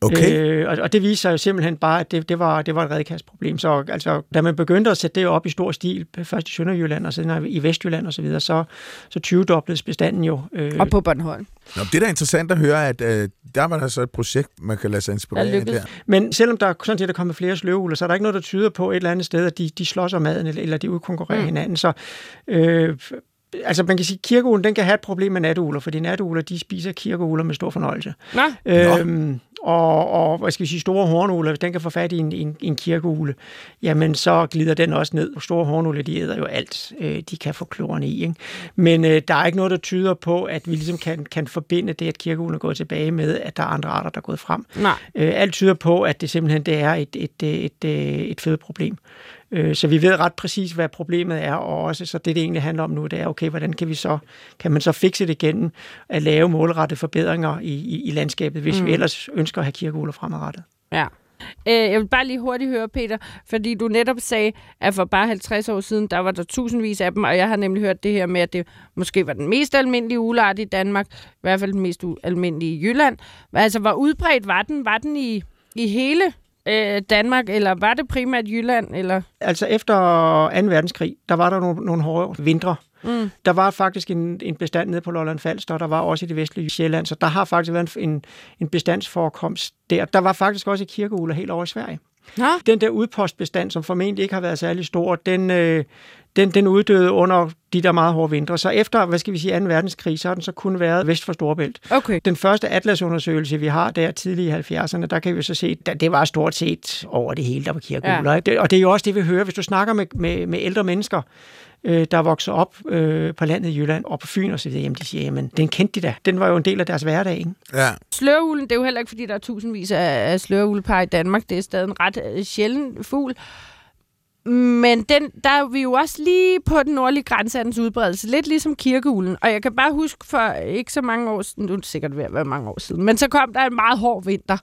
Speaker 3: Okay.
Speaker 4: Øh, og, og det viser jo simpelthen bare, at det, det, var, det var et redekasseproblem. Så altså, da man begyndte at sætte det op i stor stil, først i Sønderjylland og siden i Vestjylland osv., så, så, så 20-dobledes bestanden jo.
Speaker 2: Øh, og på Bornholm.
Speaker 3: Nå, det er da interessant at høre, at øh, der var der så et projekt, man kan lade sig inspirere af der.
Speaker 4: Men selvom der sådan set er kommet flere sløvugler, så er der ikke noget, der tyder på et eller andet sted, at de, de slås om maden, eller, eller de udkonkurrerer mm. hinanden. Så øh, altså man kan sige, at kirkeuglen den kan have et problem med natugler, fordi natugler de spiser kirkeugler med stor fornøjelse.
Speaker 2: Nå.
Speaker 4: Øhm, og, og hvad skal vi sige, store hornugle, hvis den kan få fat i en, en, en kirkeugle, jamen så glider den også ned. Store hornugle, de æder jo alt, øh, de kan få klorene i. Ikke? Men øh, der er ikke noget, der tyder på, at vi ligesom kan, kan forbinde det, at kirkeuglen er gået tilbage med, at der er andre arter, der er gået frem.
Speaker 2: Nej.
Speaker 4: Øh, alt tyder på, at det simpelthen det er et, et, et, et, et fødeproblem. Øh, så vi ved ret præcis, hvad problemet er, og også så det, det egentlig handler om nu, det er, okay, hvordan kan vi så, kan man så fikse det igen, at lave målrette forbedringer i, i, i landskabet, hvis mm. vi ellers ønsker at have kirkeugler fremadrettet.
Speaker 2: Ja. Øh, jeg vil bare lige hurtigt høre, Peter, fordi du netop sagde, at for bare 50 år siden, der var der tusindvis af dem, og jeg har nemlig hørt det her med, at det måske var den mest almindelige uleart i Danmark, i hvert fald den mest almindelige i Jylland. Altså, hvor udbredt var den? Var den i, i hele øh, Danmark, eller var det primært Jylland? Eller?
Speaker 4: Altså efter 2. verdenskrig, der var der nogle, nogle hårde vintre. Mm. Der var faktisk en, en bestand nede på Lolland Falster, og der var også i det vestlige Sjælland, så der har faktisk været en, en bestandsforekomst der. Der var faktisk også i kirkeuler helt over i Sverige.
Speaker 2: Nå?
Speaker 4: Den der udpostbestand, som formentlig ikke har været særlig stor, den, øh, den, den uddøde under de der meget hårde vintre. Så efter, hvad skal vi sige, 2. verdenskrig, så har den så kun været vest for Storebælt.
Speaker 2: Okay.
Speaker 4: Den første atlasundersøgelse, vi har der tidlige i 70'erne, der kan vi så se, at det var stort set over det hele, der var kirkeuler. Ja. Og det er jo også det, vi hører, hvis du snakker med, med, med ældre mennesker, øh, der vokser op øh, på landet i Jylland og på Fyn og så videre, jamen de siger, jamen den kendte de da. Den var jo en del af deres hverdag, ikke?
Speaker 3: Ja.
Speaker 2: Slørhulen, det er jo heller ikke, fordi der er tusindvis af, af slørhulepar i Danmark. Det er stadig en ret øh, sjælden fugl. Men den, der er vi jo også lige på den nordlige grænse af dens udbredelse. Lidt ligesom kirkeulen. Og jeg kan bare huske for ikke så mange år siden, nu er det sikkert ved at være mange år siden, men så kom der en meget hård vinter.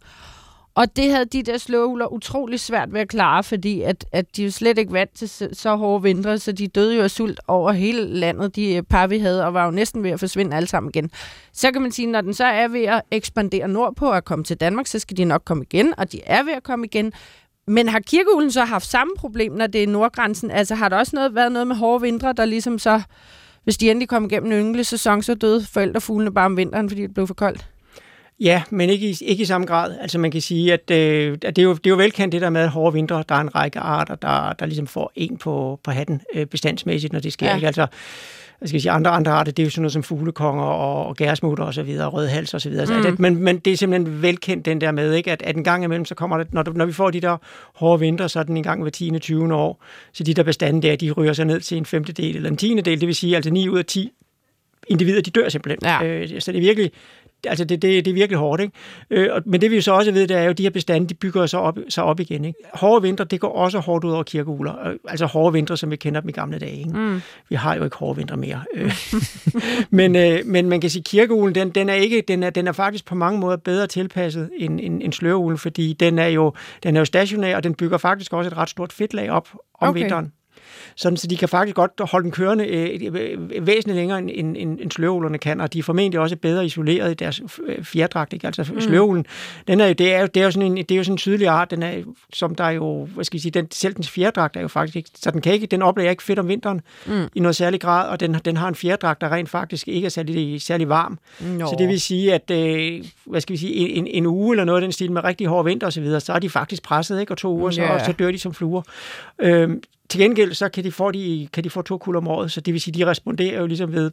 Speaker 2: Og det havde de der slåuler utrolig svært ved at klare, fordi at, at de jo slet ikke vant til så, så hårde vintre, så de døde jo af sult over hele landet, de øh, par vi havde, og var jo næsten ved at forsvinde alle sammen igen. Så kan man sige, når den så er ved at ekspandere nordpå og komme til Danmark, så skal de nok komme igen, og de er ved at komme igen. Men har kirkeulen så haft samme problem, når det er nordgrænsen? Altså har der også noget, været noget med hårde vintre, der ligesom så, hvis de endelig kom igennem en ynglesæson, så døde forældrefuglene bare om vinteren, fordi det blev for koldt?
Speaker 4: Ja, men ikke i, ikke i samme grad. Altså man kan sige, at, øh, at det, er jo, det er jo velkendt det der med hårde vintre. Der er en række arter, der, der ligesom får en på, på hatten øh, bestandsmæssigt, når det sker. Ja. Ikke? Altså, jeg skal sige, andre, andre arter, det er jo sådan noget som fuglekonger og, og gærsmutter og så videre, rødhals og så videre. Mm. Så, at, men, men det er simpelthen velkendt den der med, ikke? At, at en gang imellem, så kommer det, når, når vi får de der hårde vintre, så er den en gang hver 10. 20. år. Så de der bestande der, de ryger sig ned til en femtedel eller en tiende del, det vil sige altså 9 ud af 10 individer, de dør simpelthen. Ja. Øh, så det er virkelig, altså det, det, det er virkelig hårdt. Ikke? Øh, men det vi jo så også ved, det er jo, at de her bestande, de bygger sig op, sig op igen. Ikke? Hårde vinter, det går også hårdt ud over kirkeuler. Øh, altså hårde vinter, som vi kender dem i gamle dage. Ikke? Mm. Vi har jo ikke hårde vinter mere. Øh. men, øh, men man kan sige, at kirkeulen, den, den, er ikke, den, er, den er faktisk på mange måder bedre tilpasset end, end, end sløreuglen, fordi den er, jo, den er jo stationær, og den bygger faktisk også et ret stort fedtlag op om okay. vinteren sådan, så de kan faktisk godt holde den kørende øh, øh, væsentligt længere, end, end, end sløvulerne kan, og de er formentlig også bedre isoleret i deres øh, fjerdragt. Ikke? Altså mm. den er jo, det, er, det, er jo sådan en, det er jo sådan en sydlig art, den er, som der er jo, hvad skal jeg sige, den, selv dens fjerdragt er jo faktisk ikke, så den, kan ikke, den oplever ikke fedt om vinteren mm. i noget særlig grad, og den, den har en fjerdragt, der rent faktisk ikke er særlig, særlig varm. Nå. Så det vil sige, at øh, hvad skal vi sige, en, en uge eller noget af den stil med rigtig hård vinter osv., så, så er de faktisk presset, ikke? og to uger, yeah. så, så dør de som fluer. Øhm, til gengæld så kan de få, de, kan de få to kul om året, så det vil sige, de responderer jo ligesom ved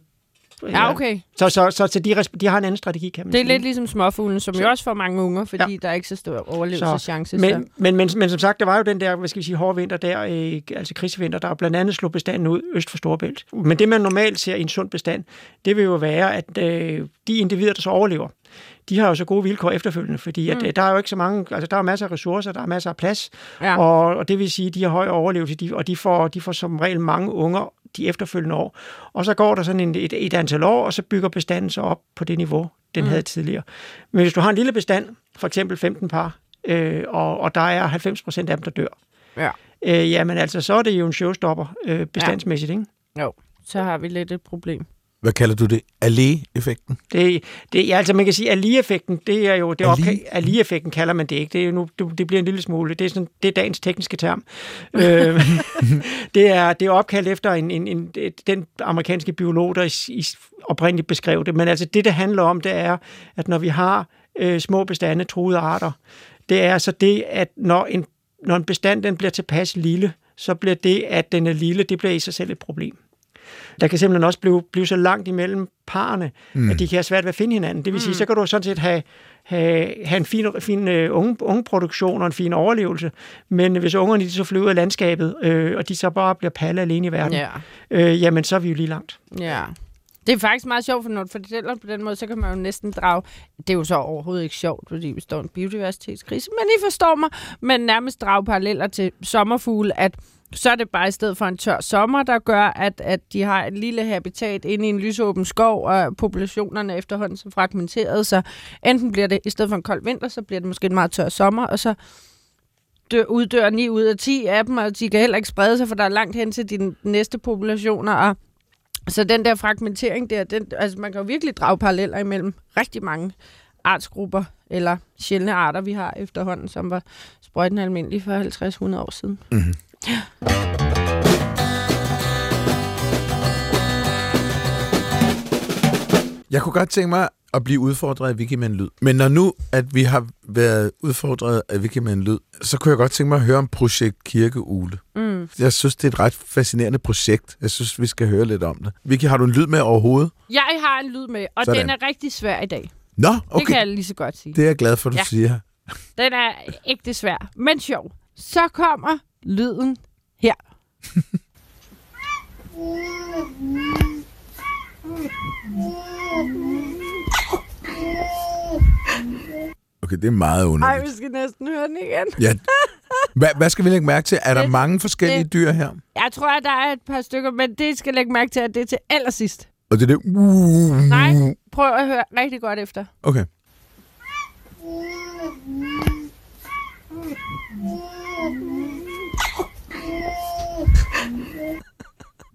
Speaker 2: Ja, okay.
Speaker 4: Så, så, så, så de, de har en anden strategi, kan man
Speaker 2: Det er
Speaker 4: sige.
Speaker 2: lidt ligesom småfuglen, som så. jo også får mange unger, fordi ja. der er ikke så stor overlevelseschance.
Speaker 4: Men, så. Men, men, men, som sagt, der var jo den der, hvad skal vi sige, hårde vinter der, øh, altså krigsvinter, der blandt andet slog bestanden ud øst for Storebælt. Men det, man normalt ser i en sund bestand, det vil jo være, at øh, de individer, der så overlever, de har jo så gode vilkår efterfølgende, fordi at, mm. der er jo ikke så mange, altså der er masser af ressourcer, der er masser af plads, ja. og, og det vil sige, at de har høj overlevelse, de, og de får, de får som regel mange unger de efterfølgende år. Og så går der sådan en, et, et antal år, og så bygger bestanden sig op på det niveau, den mm. havde tidligere. Men hvis du har en lille bestand, for eksempel 15 par, øh, og, og der er 90 procent af dem, der dør, ja. øh, jamen altså, så er det jo en showstopper øh, bestandsmæssigt, ja. ikke?
Speaker 2: Jo, så har vi lidt et problem.
Speaker 3: Hvad kalder du det? Ali-effekten?
Speaker 4: Det, det, ja, altså man kan sige, Ali-effekten, det er jo, det Ali? Ali-effekten kalder man det ikke. Det, er nu, det bliver en lille smule, det er, sådan, det er dagens tekniske term. øh, det, er, det er opkaldt efter en, en, en, den amerikanske biolog, der i, i oprindeligt beskrev det. Men altså det, det handler om, det er, at når vi har øh, små bestande, truede arter, det er så det, at når en, når en bestand den bliver tilpas lille, så bliver det, at den er lille, det bliver i sig selv et problem. Der kan simpelthen også blive, blive så langt imellem parerne, mm. at de kan have svært ved at finde hinanden. Det vil sige, mm. så kan du sådan set have, have, have en fin, fin uh, unge, unge produktion og en fin overlevelse, men hvis ungerne de så flyver ud af landskabet, øh, og de så bare bliver palle alene i verden, ja. øh, jamen så er vi jo lige langt.
Speaker 2: Ja. Det er faktisk meget sjovt, for når du fortæller på den måde, så kan man jo næsten drage... Det er jo så overhovedet ikke sjovt, fordi vi står i en biodiversitetskrise, men I forstår mig, men nærmest drage paralleller til sommerfugle, at så er det bare i stedet for en tør sommer, der gør, at, at de har et lille habitat inde i en lysåben skov, og populationerne efterhånden så fragmenteret, så enten bliver det, i stedet for en kold vinter, så bliver det måske en meget tør sommer, og så dør, uddør 9 ud af 10 af dem, og de kan heller ikke sprede sig, for der er langt hen til de næste populationer, og så den der fragmentering der, den, altså man kan jo virkelig drage paralleller imellem rigtig mange artsgrupper eller sjældne arter, vi har efterhånden, som var sprøjten almindelig for 50-100 år siden.
Speaker 3: Mm-hmm. Jeg kunne godt tænke mig at blive udfordret af Wikiman Lyd. Men når nu, at vi har været udfordret af Wikiman Lyd, så kunne jeg godt tænke mig at høre om projekt Kirkeule.
Speaker 2: Mm.
Speaker 3: Jeg synes, det er et ret fascinerende projekt. Jeg synes, vi skal høre lidt om det. Vicky, har du en lyd med overhovedet?
Speaker 2: Jeg har en lyd med, og
Speaker 3: Sådan.
Speaker 2: den er rigtig svær i dag.
Speaker 3: Nå,
Speaker 2: Okay. Det kan jeg lige så godt sige.
Speaker 3: Det er jeg glad for, du
Speaker 2: Ja.
Speaker 3: siger.
Speaker 2: Den er ikke svær, men sjov. Så kommer lyden her.
Speaker 3: Okay, det er meget underligt.
Speaker 2: vi skal næsten høre den igen.
Speaker 3: Ja. Hvad, hvad skal vi lægge mærke til? Er der
Speaker 2: Det-
Speaker 3: mange forskellige
Speaker 2: det-
Speaker 3: dyr her?
Speaker 2: Jeg tror, at der er et par stykker, men det skal lægge mærke til, at det er til allersidst.
Speaker 3: Og det er det...
Speaker 2: Nej, prøv at høre rigtig godt efter.
Speaker 3: Okay.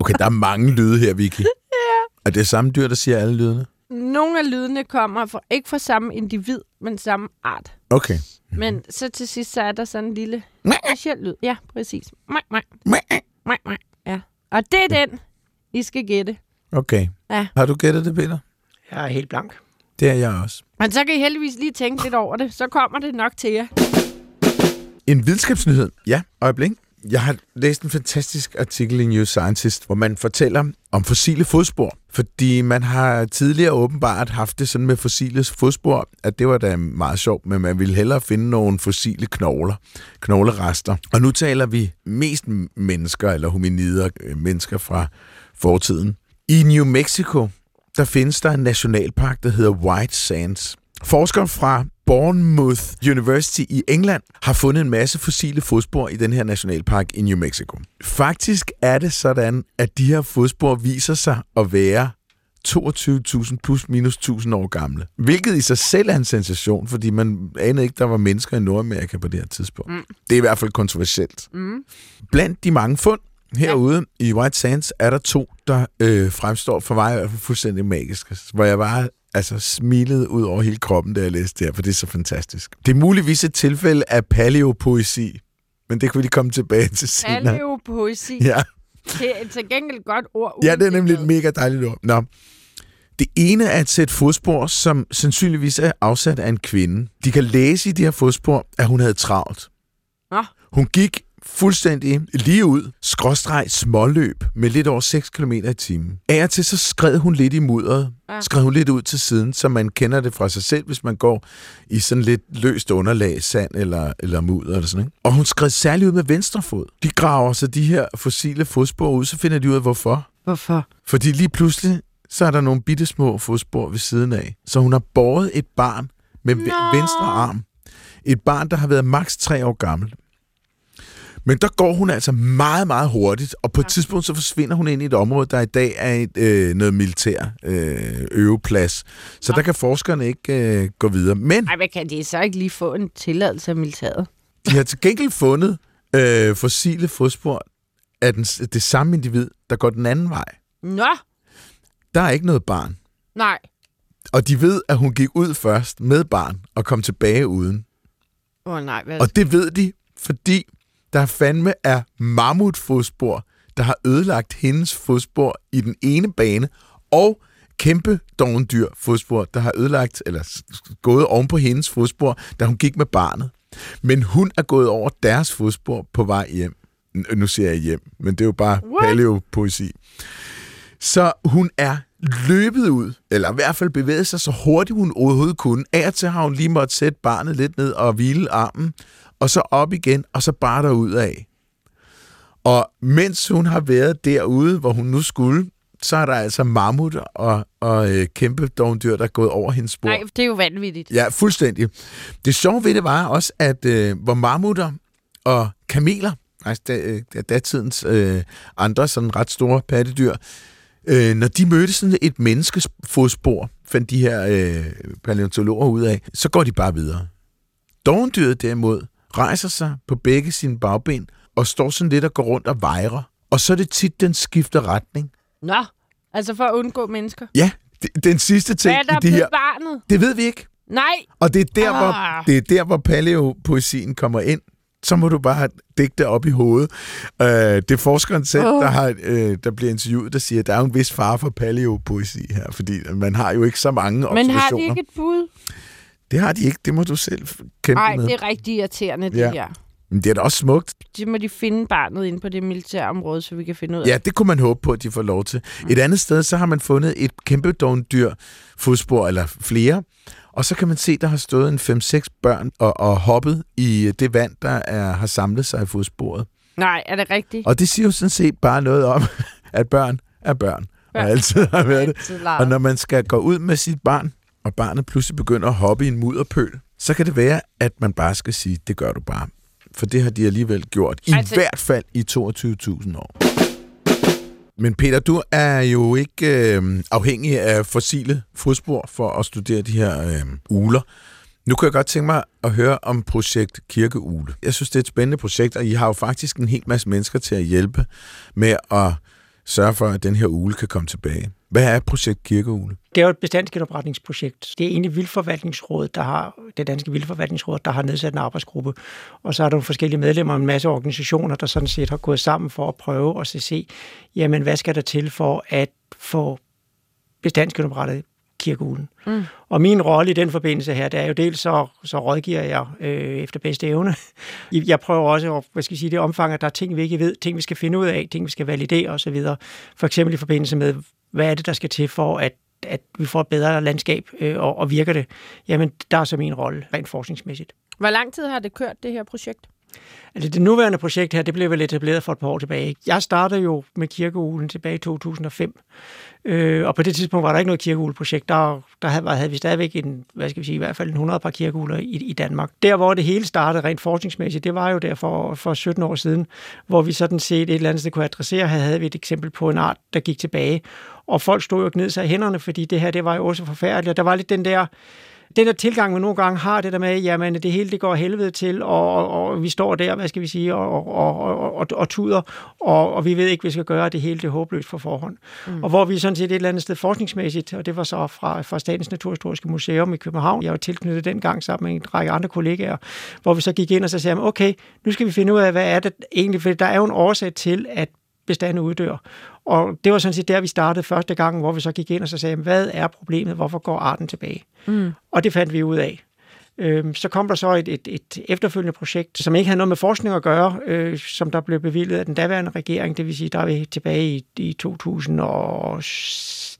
Speaker 3: Okay, der er mange lyde her, Vicky. Ja. Og det er samme dyr, der siger alle lydene?
Speaker 2: Nogle af lydene kommer fra, ikke fra samme individ, men samme art.
Speaker 3: Okay.
Speaker 2: Men så til sidst, så er der sådan en lille speciel lyd. Ja, præcis. Mæ, mæ, mæ, mæ. Ja. Og det er den, I skal gætte.
Speaker 3: Okay.
Speaker 2: Ja.
Speaker 3: Har du gættet det, Peter?
Speaker 4: Jeg er helt blank.
Speaker 3: Det er jeg også.
Speaker 2: Men så kan I heldigvis lige tænke lidt over det. Så kommer det nok til jer.
Speaker 3: En videnskabsnyhed. Ja, øjeblik. Jeg har læst en fantastisk artikel i New Scientist, hvor man fortæller om fossile fodspor. Fordi man har tidligere åbenbart haft det sådan med fossile fodspor, at det var da meget sjovt, men man ville hellere finde nogle fossile knogler, knoglerester. Og nu taler vi mest mennesker, eller hominider, øh, mennesker fra fortiden. I New Mexico, der findes der en nationalpark, der hedder White Sands. Forskere fra Bournemouth University i England har fundet en masse fossile fodspor i den her nationalpark i New Mexico. Faktisk er det sådan, at de her fodspor viser sig at være 22.000 plus minus 1000 år gamle. Hvilket i sig selv er en sensation, fordi man anede ikke, der var mennesker i Nordamerika på det her tidspunkt. Mm. Det er i hvert fald kontroversielt.
Speaker 2: Mm.
Speaker 3: Blandt de mange fund herude ja. i White Sands er der to, der øh, fremstår for mig i hvert fald fuldstændig magiske. Hvor jeg bare altså smilede ud over hele kroppen, da jeg læste det her, for det er så fantastisk. Det er muligvis et tilfælde af paleopoesi, men det kan vi lige komme tilbage til senere.
Speaker 2: Paleopoesi.
Speaker 3: Ja.
Speaker 2: Det er til gengæld godt ord.
Speaker 3: ja, det er nemlig et mega dejligt ord. Nå. Det ene er et sæt fodspor, som sandsynligvis er afsat af en kvinde. De kan læse i de her fodspor, at hun havde travlt.
Speaker 2: Nå.
Speaker 3: Hun gik fuldstændig lige ud, skråstreg småløb med lidt over 6 km i timen. Af og til så skred hun lidt i mudderet,
Speaker 2: Ja.
Speaker 3: skred hun lidt ud til siden, så man kender det fra sig selv, hvis man går i sådan lidt løst underlag, sand eller, eller mudder eller sådan ikke? Og hun skred særligt ud med venstre fod. De graver så de her fossile fodspor ud, så finder de ud af, hvorfor.
Speaker 2: Hvorfor?
Speaker 3: Fordi lige pludselig, så er der nogle bitte små fodspor ved siden af. Så hun har båret et barn med.
Speaker 2: Nå.
Speaker 3: venstre arm. Et barn, der har været maks tre år gammel. Men der går hun altså meget, meget hurtigt, og på et tidspunkt så forsvinder hun ind i et område, der i dag er et, øh, noget militær øh, øveplads. Så
Speaker 2: Nå.
Speaker 3: der kan forskerne ikke øh, gå videre. Men
Speaker 2: Ej, men kan de så ikke lige få en tilladelse af militæret?
Speaker 3: de har til gengæld fundet øh, fossile fodspor af den, det samme individ, der går den anden vej.
Speaker 2: Nå,
Speaker 3: Der er ikke noget barn.
Speaker 2: nej.
Speaker 3: Og de ved, at hun gik ud først med barn og kom tilbage uden.
Speaker 2: Åh oh, nej, hvad?
Speaker 3: Og det ved de, fordi der fandme er mammutfodspor, der har ødelagt hendes fodspor i den ene bane, og kæmpe dovendyr fodspor, der har ødelagt, eller gået oven på hendes fodspor, da hun gik med barnet. Men hun er gået over deres fodspor på vej hjem. Nu siger jeg hjem, men det er jo bare paleopoesi. Så hun er løbet ud, eller i hvert fald bevæget sig så hurtigt hun overhovedet kunne. Af og til har hun lige måtte sætte barnet lidt ned og hvile armen, og så op igen, og så bare derud af. Og mens hun har været derude, hvor hun nu skulle, så er der altså mammutter og, og øh, kæmpe dovendyr, der er gået over hendes spor.
Speaker 2: Nej, det er jo vanvittigt.
Speaker 3: Ja, fuldstændig. Det sjove ved det var også, at øh, hvor mammutter og kameler, altså da, øh, datidens øh, andre sådan ret store pattedyr, øh, når de mødte sådan et menneskes fodspor, fandt de her øh, paleontologer ud af, så går de bare videre. Dovendyret derimod rejser sig på begge sine bagben og står sådan lidt og går rundt og vejrer. Og så er det tit, den skifter retning.
Speaker 2: Nå, altså for at undgå mennesker.
Speaker 3: Ja, det, den sidste ting
Speaker 2: Hvad er der
Speaker 3: i det
Speaker 2: med
Speaker 3: her...
Speaker 2: barnet?
Speaker 3: Det ved vi ikke.
Speaker 2: Nej!
Speaker 3: Og det er der, hvor,
Speaker 2: Ah.
Speaker 3: det er der, hvor paleo-poesien kommer ind. Så må du bare digte op i hovedet. Øh, det er forskeren selv,
Speaker 2: Åh.
Speaker 3: der, har, øh, der bliver interviewet, der siger, at der er jo en vis fare for paleo-poesi her, fordi man har jo ikke så mange
Speaker 2: Men
Speaker 3: observationer.
Speaker 2: har de ikke et bud?
Speaker 3: Det har de ikke, det må du selv kæmpe
Speaker 2: Nej,
Speaker 3: med.
Speaker 2: det er rigtig irriterende, det
Speaker 3: Ja.
Speaker 2: her.
Speaker 3: Men det er da også smukt.
Speaker 2: Så må de finde barnet inde på det militære område, så vi kan finde ud af
Speaker 3: Ja, det kunne man håbe på, at de får lov til. Et andet sted, så har man fundet et kæmpe dogndyr fodspor, eller flere, og så kan man se, der har stået en 5-6 børn og, og hoppet i det vand, der er, har samlet sig i fodsporet.
Speaker 2: Nej, er det rigtigt?
Speaker 3: Og det siger jo sådan set bare noget om, at børn er børn, og
Speaker 2: Ja.
Speaker 3: altid har været det. Og når man skal gå ud med sit barn, og barnet pludselig begynder at hoppe i en mudderpøl, så kan det være, at man bare skal sige, det gør du bare. For det har de alligevel gjort. I
Speaker 2: Altså-
Speaker 3: hvert fald i 22.000 år. Men Peter, du er jo ikke øh, afhængig af fossile fodspor for at studere de her øh, uler. Nu kan jeg godt tænke mig at høre om projekt Kirkeule. Jeg synes, det er et spændende projekt, og I har jo faktisk en hel masse mennesker til at hjælpe med at sørge for, at den her ule kan komme tilbage. Hvad er projekt Kirkeugle?
Speaker 4: Det er jo et bestandsgenopretningsprojekt. Det er egentlig Vildforvaltningsrådet, der har, det danske Vildforvaltningsråd, der har nedsat en arbejdsgruppe. Og så er der nogle forskellige medlemmer og en masse organisationer, der sådan set har gået sammen for at prøve at se jamen hvad skal der til for at få bestandsgenoprettet kirkeulen. Mm. Og min rolle i den forbindelse her, det er jo dels så, så rådgiver jeg øh, efter bedste evne. Jeg prøver også at, hvad skal jeg sige, det omfang, at der er ting, vi ikke ved, ting, vi skal finde ud af, ting, vi skal validere osv. For eksempel i forbindelse med, hvad er det, der skal til for, at at vi får et bedre landskab, øh, og, og virker det, jamen der er så min rolle rent forskningsmæssigt.
Speaker 2: Hvor lang tid har det kørt, det her projekt?
Speaker 4: Altså det nuværende projekt her, det blev vel etableret for et par år tilbage. Jeg startede jo med kirkeulen tilbage i 2005, øh, og på det tidspunkt var der ikke noget kirkeuleprojekt. Der, der havde, havde vi stadigvæk en, hvad skal vi sige, i hvert fald en 100 par kirkeuler i, i Danmark. Der, hvor det hele startede rent forskningsmæssigt, det var jo der for, for 17 år siden, hvor vi sådan set et eller andet sted kunne adressere, her havde vi et eksempel på en art, der gik tilbage. Og folk stod jo og gned sig i hænderne, fordi det her, det var jo også forfærdeligt. Og der var lidt den der, den der tilgang, man nogle gange har, det der med, jamen det hele det går helvede til, og, og, og vi står der, hvad skal vi sige, og, og, og, og, og tuder, og, og vi ved ikke, hvad vi skal gøre, det hele det er håbløst for forhånd. Mm. Og hvor vi sådan set et eller andet sted forskningsmæssigt, og det var så fra, fra Statens Naturhistoriske Museum i København, jeg var tilknyttet dengang sammen med en række andre kollegaer, hvor vi så gik ind og så sagde, okay, nu skal vi finde ud af, hvad er det egentlig, for der er jo en årsag til, at bestanden uddør. Og det var sådan set der, vi startede første gang, hvor vi så gik ind og så sagde, hvad er problemet, hvorfor går arten tilbage? Mm. Og det fandt vi ud af. Øhm, så kom der så et, et, et efterfølgende projekt, som ikke havde noget med forskning at gøre, øh, som der blev bevilget af den daværende regering, det vil sige, der er vi tilbage i, i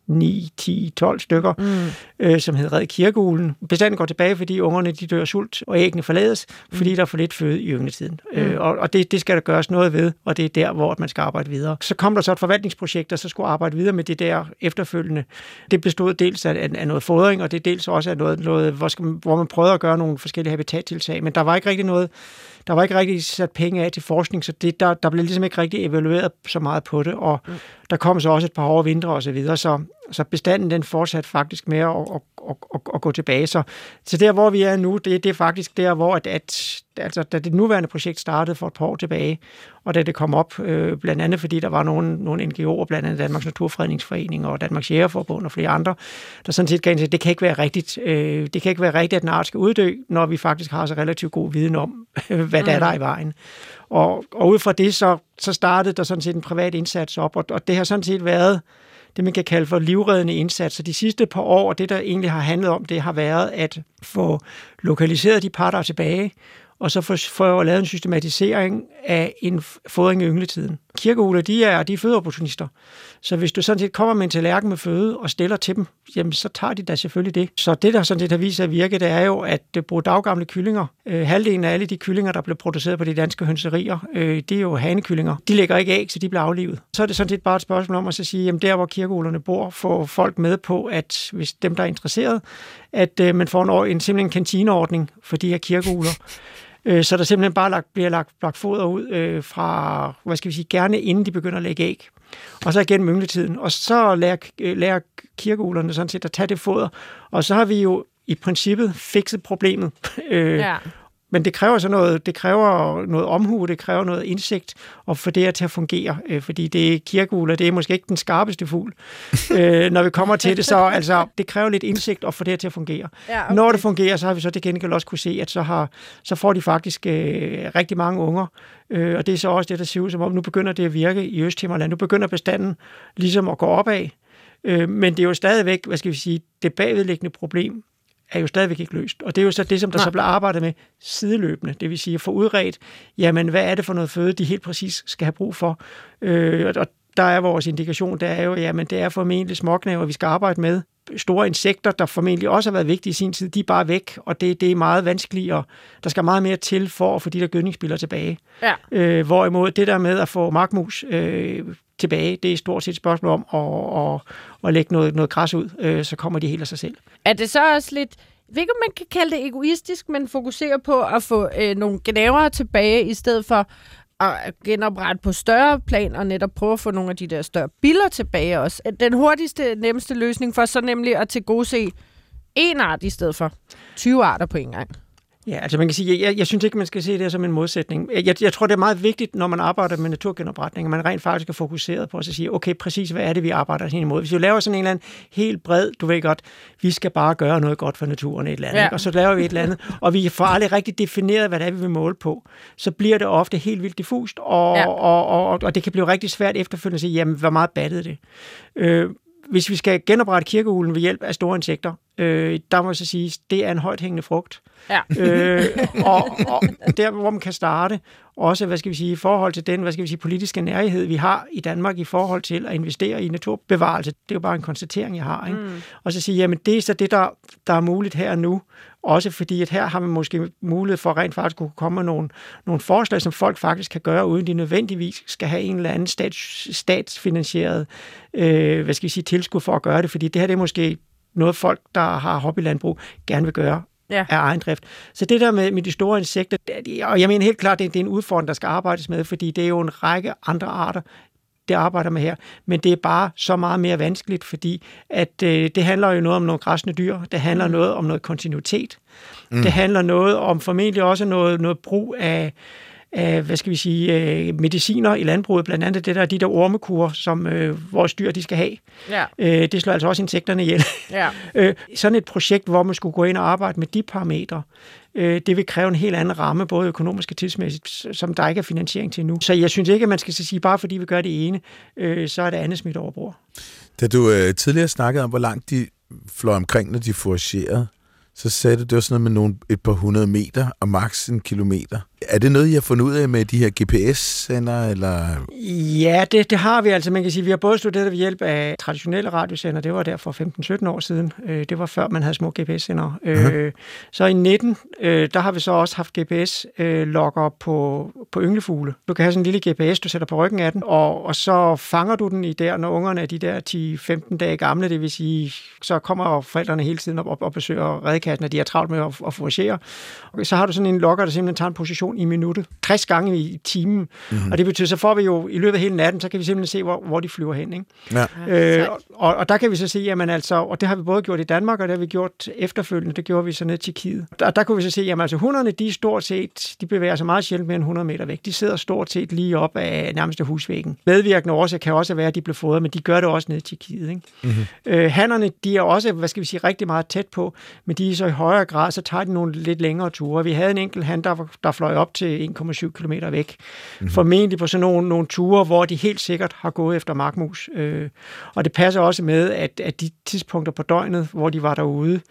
Speaker 4: 2009, 10, 12 stykker, mm. øh, som hed Red Kirkeulen. Bestanden går tilbage, fordi ungerne de dør af sult, og æggene forlades, fordi der er for lidt føde i yngletiden. Mm. Øh, og og det, det skal der gøres noget ved, og det er der, hvor man skal arbejde videre. Så kom der så et forvaltningsprojekt, der så skulle arbejde videre med det der efterfølgende. Det bestod dels af, af noget fodring, og det er dels også af noget, noget hvor, skal man, hvor man prøvede at gøre nogle forskellige habitattiltag, men der var ikke rigtig noget, der var ikke rigtig sat penge af til forskning, så det, der, der blev ligesom ikke rigtig evalueret så meget på det, og mm. der kom så også et par hårde vintre og så videre, så, så bestanden den fortsatte faktisk med at, at, at, at, at gå tilbage. Så, så der, hvor vi er nu, det, det er faktisk der, hvor at, at altså, da det nuværende projekt startede for et par år tilbage, og da det kom op, øh, blandt andet fordi der var nogle, nogle NGO'er, blandt andet Danmarks Naturfredningsforening og Danmarks Jægerforbund og flere andre, der sådan set kan sige, det kan ikke være rigtigt, øh, det kan ikke være rigtigt, at en art skal uddø, når vi faktisk har så relativt god viden om, hvad der er der er i vejen. Og, og ud fra det, så, så startede der sådan set en privat indsats op, og, og det har sådan set været det, man kan kalde for livreddende indsatser. De sidste par år, og det, der egentlig har handlet om, det har været at få lokaliseret de par, der er tilbage, og så få, få lavet en systematisering af en fodring i yngletiden. Kirkeuler, de er, de er fødeopportunister. Så hvis du sådan set kommer med en tallerken med føde og stiller til dem, jamen så tager de da selvfølgelig det. Så det, der sådan set har vist sig at virke, det er jo at øh, bruge daggamle kyllinger. Øh, halvdelen af alle de kyllinger, der bliver produceret på de danske hønserier, øh, det er jo hanekyllinger. De lægger ikke æg, så de bliver aflivet. Så er det sådan set bare et spørgsmål om at så sige, jamen der, hvor kirkeulerne bor, får folk med på, at hvis dem, der er interesseret, at øh, man får en, en simpelthen kantineordning for de her kirkeuler. Øh, så der simpelthen bare lagt, bliver lagt, lagt foder ud øh, fra, hvad skal vi sige, gerne inden de begynder at lægge æg. Og så igen yngletiden. Og så lærer, øh, lærer kirkeulerne sådan set at tage det foder. Og så har vi jo i princippet fikset problemet. øh,
Speaker 2: Ja
Speaker 4: men det kræver så noget, det kræver noget omhu, det kræver noget indsigt at få det her til at fungere, øh, fordi det er kirkegul, det er måske ikke den skarpeste fugl. øh, når vi kommer til det, så altså, det kræver lidt indsigt at få det her til at fungere. Ja, okay. Når det fungerer, så har vi så det gengæld også kunne se, at så, har, så får de faktisk øh, rigtig mange unger, øh, og det er så også det, der ser ud som om, nu begynder det at virke i Østhimmerland. Nu begynder bestanden ligesom at gå opad, øh, men det er jo stadigvæk, hvad skal vi sige, det bagvedliggende problem, er jo stadigvæk ikke løst. Og det er jo så det, som der Nej. så bliver arbejdet med sideløbende. Det vil sige at få udredt, jamen hvad er det for noget føde, de helt præcis skal have brug for. Øh, og der er vores indikation, der er jo, jamen det er formentlig småknæver, vi skal arbejde med. Store insekter, der formentlig også har været vigtige i sin tid, de er bare væk, og det, det er meget vanskeligt, og der skal meget mere til for at få de der gødningsspillere tilbage. Ja. Øh, hvorimod det der med at få markmus øh, tilbage, det er stort set et spørgsmål om at, at, at lægge noget, noget græs ud, øh, så kommer de helt af sig selv.
Speaker 2: Er det så også lidt, jeg ved ikke, om man kan kalde det egoistisk, men fokusere på at få øh, nogle genavere tilbage, i stedet for at genoprette på større plan, og netop prøve at få nogle af de der større biller tilbage også. Den hurtigste, nemmeste løsning for så nemlig at tilgodese en art i stedet for 20 arter på en gang.
Speaker 4: Ja, altså man kan sige, jeg, jeg synes ikke, man skal se det som en modsætning. Jeg, jeg tror, det er meget vigtigt, når man arbejder med naturgenopretning, at man rent faktisk er fokuseret på at sige, okay, præcis hvad er det, vi arbejder hen imod. Hvis vi laver sådan en eller anden helt bred, du ved godt, vi skal bare gøre noget godt for naturen et eller andet, ja. og så laver vi et eller andet, og vi får aldrig rigtig defineret, hvad det er, vi vil måle på, så bliver det ofte helt vildt diffust, og, ja. og, og, og det kan blive rigtig svært efterfølgende at sige, jamen, hvor meget battede det? Øh, hvis vi skal genoprette kirkehulen ved hjælp af store insekter, øh, der må jeg så sige, det er en højt hængende frugt. Ja. øh, og, og der, hvor man kan starte, også, hvad skal vi sige, i forhold til den, hvad skal vi sige, politiske nærhed, vi har i Danmark i forhold til at investere i naturbevarelse. Det er jo bare en konstatering, jeg har. Ikke? Mm. Og så sige, jamen det er så det, der, der er muligt her og nu. Også fordi, at her har man måske mulighed for rent faktisk at kunne komme med nogle, nogle forslag, som folk faktisk kan gøre, uden de nødvendigvis skal have en eller anden stats, statsfinansieret øh, hvad skal vi sige, tilskud for at gøre det. Fordi det her det er måske noget folk, der har hobbylandbrug, gerne vil gøre ja. af egen drift. Så det der med, med de store insekter, og jeg mener helt klart, det, det er en udfordring, der skal arbejdes med, fordi det er jo en række andre arter, det arbejder med her, men det er bare så meget mere vanskeligt, fordi at øh, det handler jo noget om nogle græsne dyr, det handler mm. noget om noget kontinuitet, mm. det handler noget om formentlig også noget, noget brug af, af, hvad skal vi sige, øh, mediciner i landbruget, blandt andet det der, de der ormekurer, som øh, vores dyr de skal have. Ja. Øh, det slår altså også insekterne ihjel. Ja. øh, sådan et projekt, hvor man skulle gå ind og arbejde med de parametre, øh, det vil kræve en helt anden ramme, både økonomisk og tidsmæssigt, som der ikke er finansiering til nu. Så jeg synes ikke, at man skal sige, bare fordi vi gør det ene, øh, så er det andet smidt over bord.
Speaker 3: Da du øh, tidligere snakkede om, hvor langt de flår omkring, når de foragerer, så sagde du, det var sådan noget med nogle, et par hundrede meter og maks en kilometer. Er det noget, I har fundet ud af med de her GPS-sender? Eller?
Speaker 4: Ja, det, det har vi altså. Man kan sige, vi har både studeret ved hjælp af traditionelle radiosender. Det var der for 15-17 år siden. Øh, det var før, man havde små GPS-sender. Uh-huh. Så i 19, øh, der har vi så også haft GPS-logger på, på ynglefugle. Du kan have sådan en lille GPS, du sætter på ryggen af den, og, og så fanger du den i der, når ungerne er de der 10-15 dage gamle. Det vil sige, så kommer forældrene hele tiden op, op og besøger redekassen, og de er travlt med at, at foragere. Så har du sådan en logger, der simpelthen tager en position million i minuttet, 60 gange i timen. Mm-hmm. Og det betyder, så får vi jo i løbet af hele natten, så kan vi simpelthen se, hvor, hvor de flyver hen. Ikke? Ja. Øh, og, og der kan vi så se, jamen altså, og det har vi både gjort i Danmark, og det har vi gjort efterfølgende, det gjorde vi så ned til Kiev. Der, der kunne vi så se, jamen altså, hunderne, de er stort set, de bevæger sig meget sjældent mere end 100 meter væk. De sidder stort set lige op af nærmeste husvæggen. Medvirkende årsag kan også være, at de bliver fodret, men de gør det også ned til Kiev. Ikke? Mm-hmm. Øh, hannerne, de er også, hvad skal vi sige, rigtig meget tæt på, men de er så i højere grad, så tager de nogle lidt længere ture. Vi havde en enkelt han, der, der fløj op til 1,7 km væk. Mm-hmm. Formentlig på sådan nogle, nogle ture, hvor de helt sikkert har gået efter markmus. Øh, og det passer også med, at, at de tidspunkter på døgnet, hvor de var derude,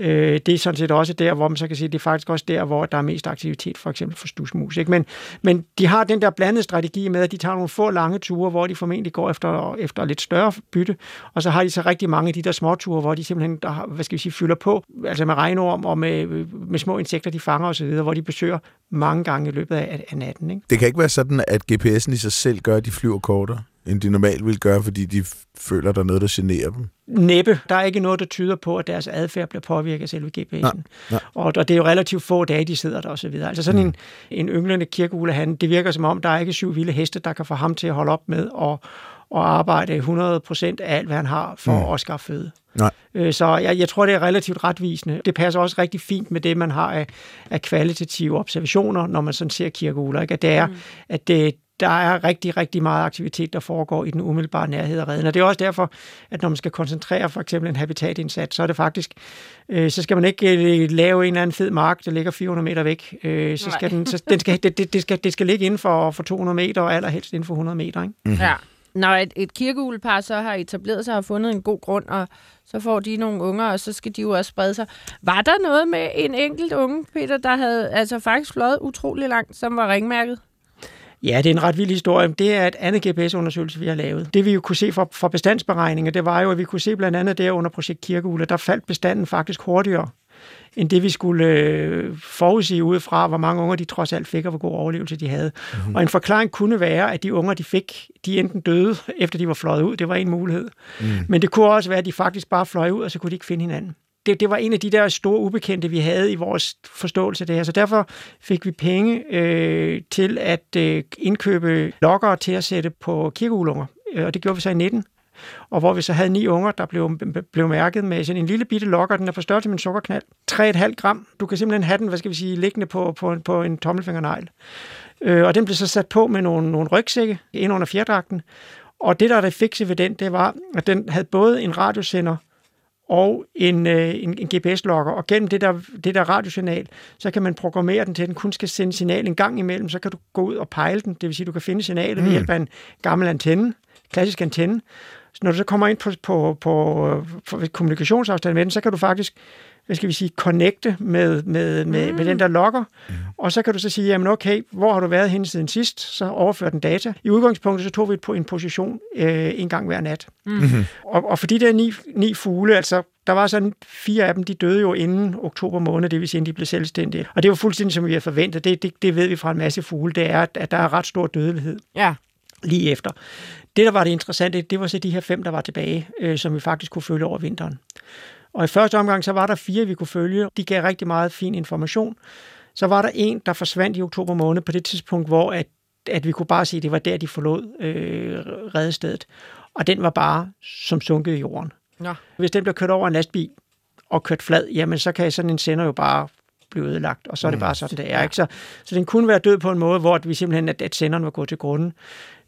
Speaker 4: øh, det er sådan set også der, hvor man så kan sige, det er faktisk også der, hvor der er mest aktivitet, for eksempel for stusmus. Ikke? Men, men de har den der blandede strategi med, at de tager nogle få lange ture, hvor de formentlig går efter, efter lidt større bytte, og så har de så rigtig mange af de der små ture, hvor de simpelthen, der, hvad skal vi sige, fylder på, altså med regnorm og med, med små insekter, de fanger osv., hvor de besøger mange gange i løbet af, af natten. Ikke?
Speaker 3: Det kan ikke være sådan, at GPS'en i sig selv gør, at de flyver kortere, end de normalt vil gøre, fordi de føler, der er noget, der generer dem?
Speaker 4: Næppe. Der er ikke noget, der tyder på, at deres adfærd bliver påvirket af selve GPS'en. Nej, nej. Og, og det er jo relativt få dage, de sidder der osv. Altså sådan mm. en, en ynglende kirkeugle, han, det virker som om, der er ikke syv vilde heste, der kan få ham til at holde op med at at arbejde 100% af alt, hvad han har for
Speaker 3: Mm.
Speaker 4: mm. at skaffe føde.
Speaker 3: Nej.
Speaker 4: Øh, Så jeg, jeg tror, det er relativt retvisende. Det passer også rigtig fint med det, man har af, af kvalitative observationer, når man sådan ser kirkeugler. Ikke? At det er, mm. at det, der er rigtig, rigtig meget aktivitet, der foregår i den umiddelbare nærhed af redden. Og det er også derfor, at når man skal koncentrere for eksempel en habitatindsats, så er det faktisk, øh, så skal man ikke øh, lave en eller anden fed mark, der ligger 400 meter væk. Øh, så skal
Speaker 2: Nej.
Speaker 4: den, så den skal, det, det, det, skal, det skal ligge inden for, for 200 meter, og allerhelst inden for 100 meter. Ikke?
Speaker 3: Mhm.
Speaker 2: Ja. Når et, et kirkeuglepar så har etableret sig og har fundet en god grund, og så får de nogle unger, og så skal de jo også sprede sig. Var der noget med en enkelt unge, Peter, der havde altså faktisk fløjet utrolig langt, som var ringmærket?
Speaker 4: Ja, det er en ret vild historie. Det er et andet GPS-undersøgelse, vi har lavet. Det vi jo kunne se fra, fra bestandsberegninger, det var jo, at vi kunne se blandt andet der under projekt Kirkeugle, der faldt bestanden faktisk hurtigere, end det vi skulle øh, forudsige ud fra, hvor mange unger de trods alt fik, og hvor god overlevelse de havde. Mm-hmm. Og en forklaring kunne være, at de unger, de fik, de enten døde, efter de var fløjet ud. Det var en mulighed. Mm. Men det kunne også være, at de faktisk bare fløj ud, og så kunne de ikke finde hinanden det, det var en af de der store ubekendte, vi havde i vores forståelse af det her. Så derfor fik vi penge øh, til at øh, indkøbe lokker til at sætte på kirkeulunger. Øh, og det gjorde vi så i 19. Og hvor vi så havde ni unger, der blev, blev mærket med sådan en lille bitte lokker, den er på størrelse med en sukkerknald. 3,5 gram. Du kan simpelthen have den, hvad skal vi sige, liggende på, på, på en tommelfingernegl. Øh, og den blev så sat på med nogle, nogle rygsække ind under fjerdragten. Og det, der er det fikse ved den, det var, at den havde både en radiosender og en, øh, en, en GPS-logger. Og gennem det der, det der radiosignal, så kan man programmere den til, at den kun skal sende signal en gang imellem. Så kan du gå ud og pejle den. Det vil sige, at du kan finde signalet mm. ved hjælp af en gammel antenne, klassisk antenne. Så når du så kommer ind på, på, på, på kommunikationsafstand med den, så kan du faktisk hvad skal vi sige, connecte med, med, med, mm. med den der logger, mm. og så kan du så sige, jamen okay, hvor har du været henne siden sidst? Så overfører den data. I udgangspunktet så tog vi på en position øh, en gang hver nat. Mm. Og, og for de der ni, ni fugle, altså der var sådan fire af dem, de døde jo inden oktober måned, det vil sige, at de blev selvstændige. Og det var fuldstændig, som vi havde forventet. Det, det, det ved vi fra en masse fugle, det er, at der er ret stor dødelighed
Speaker 2: Ja.
Speaker 4: lige efter. Det, der var det interessante, det var så de her fem, der var tilbage, øh, som vi faktisk kunne følge over vinteren. Og i første omgang, så var der fire, vi kunne følge. De gav rigtig meget fin information. Så var der en, der forsvandt i oktober måned på det tidspunkt, hvor at, at vi kunne bare se, at det var der, de forlod øh, redestedet. Og den var bare som sunket i jorden.
Speaker 2: Nå.
Speaker 4: Hvis den bliver kørt over en lastbil og kørt flad, jamen så kan sådan en sender jo bare blive ødelagt, og så er det bare sådan, det er. Ikke? Så, så den kunne være død på en måde, hvor vi simpelthen, at, at senderen var gået til grunden.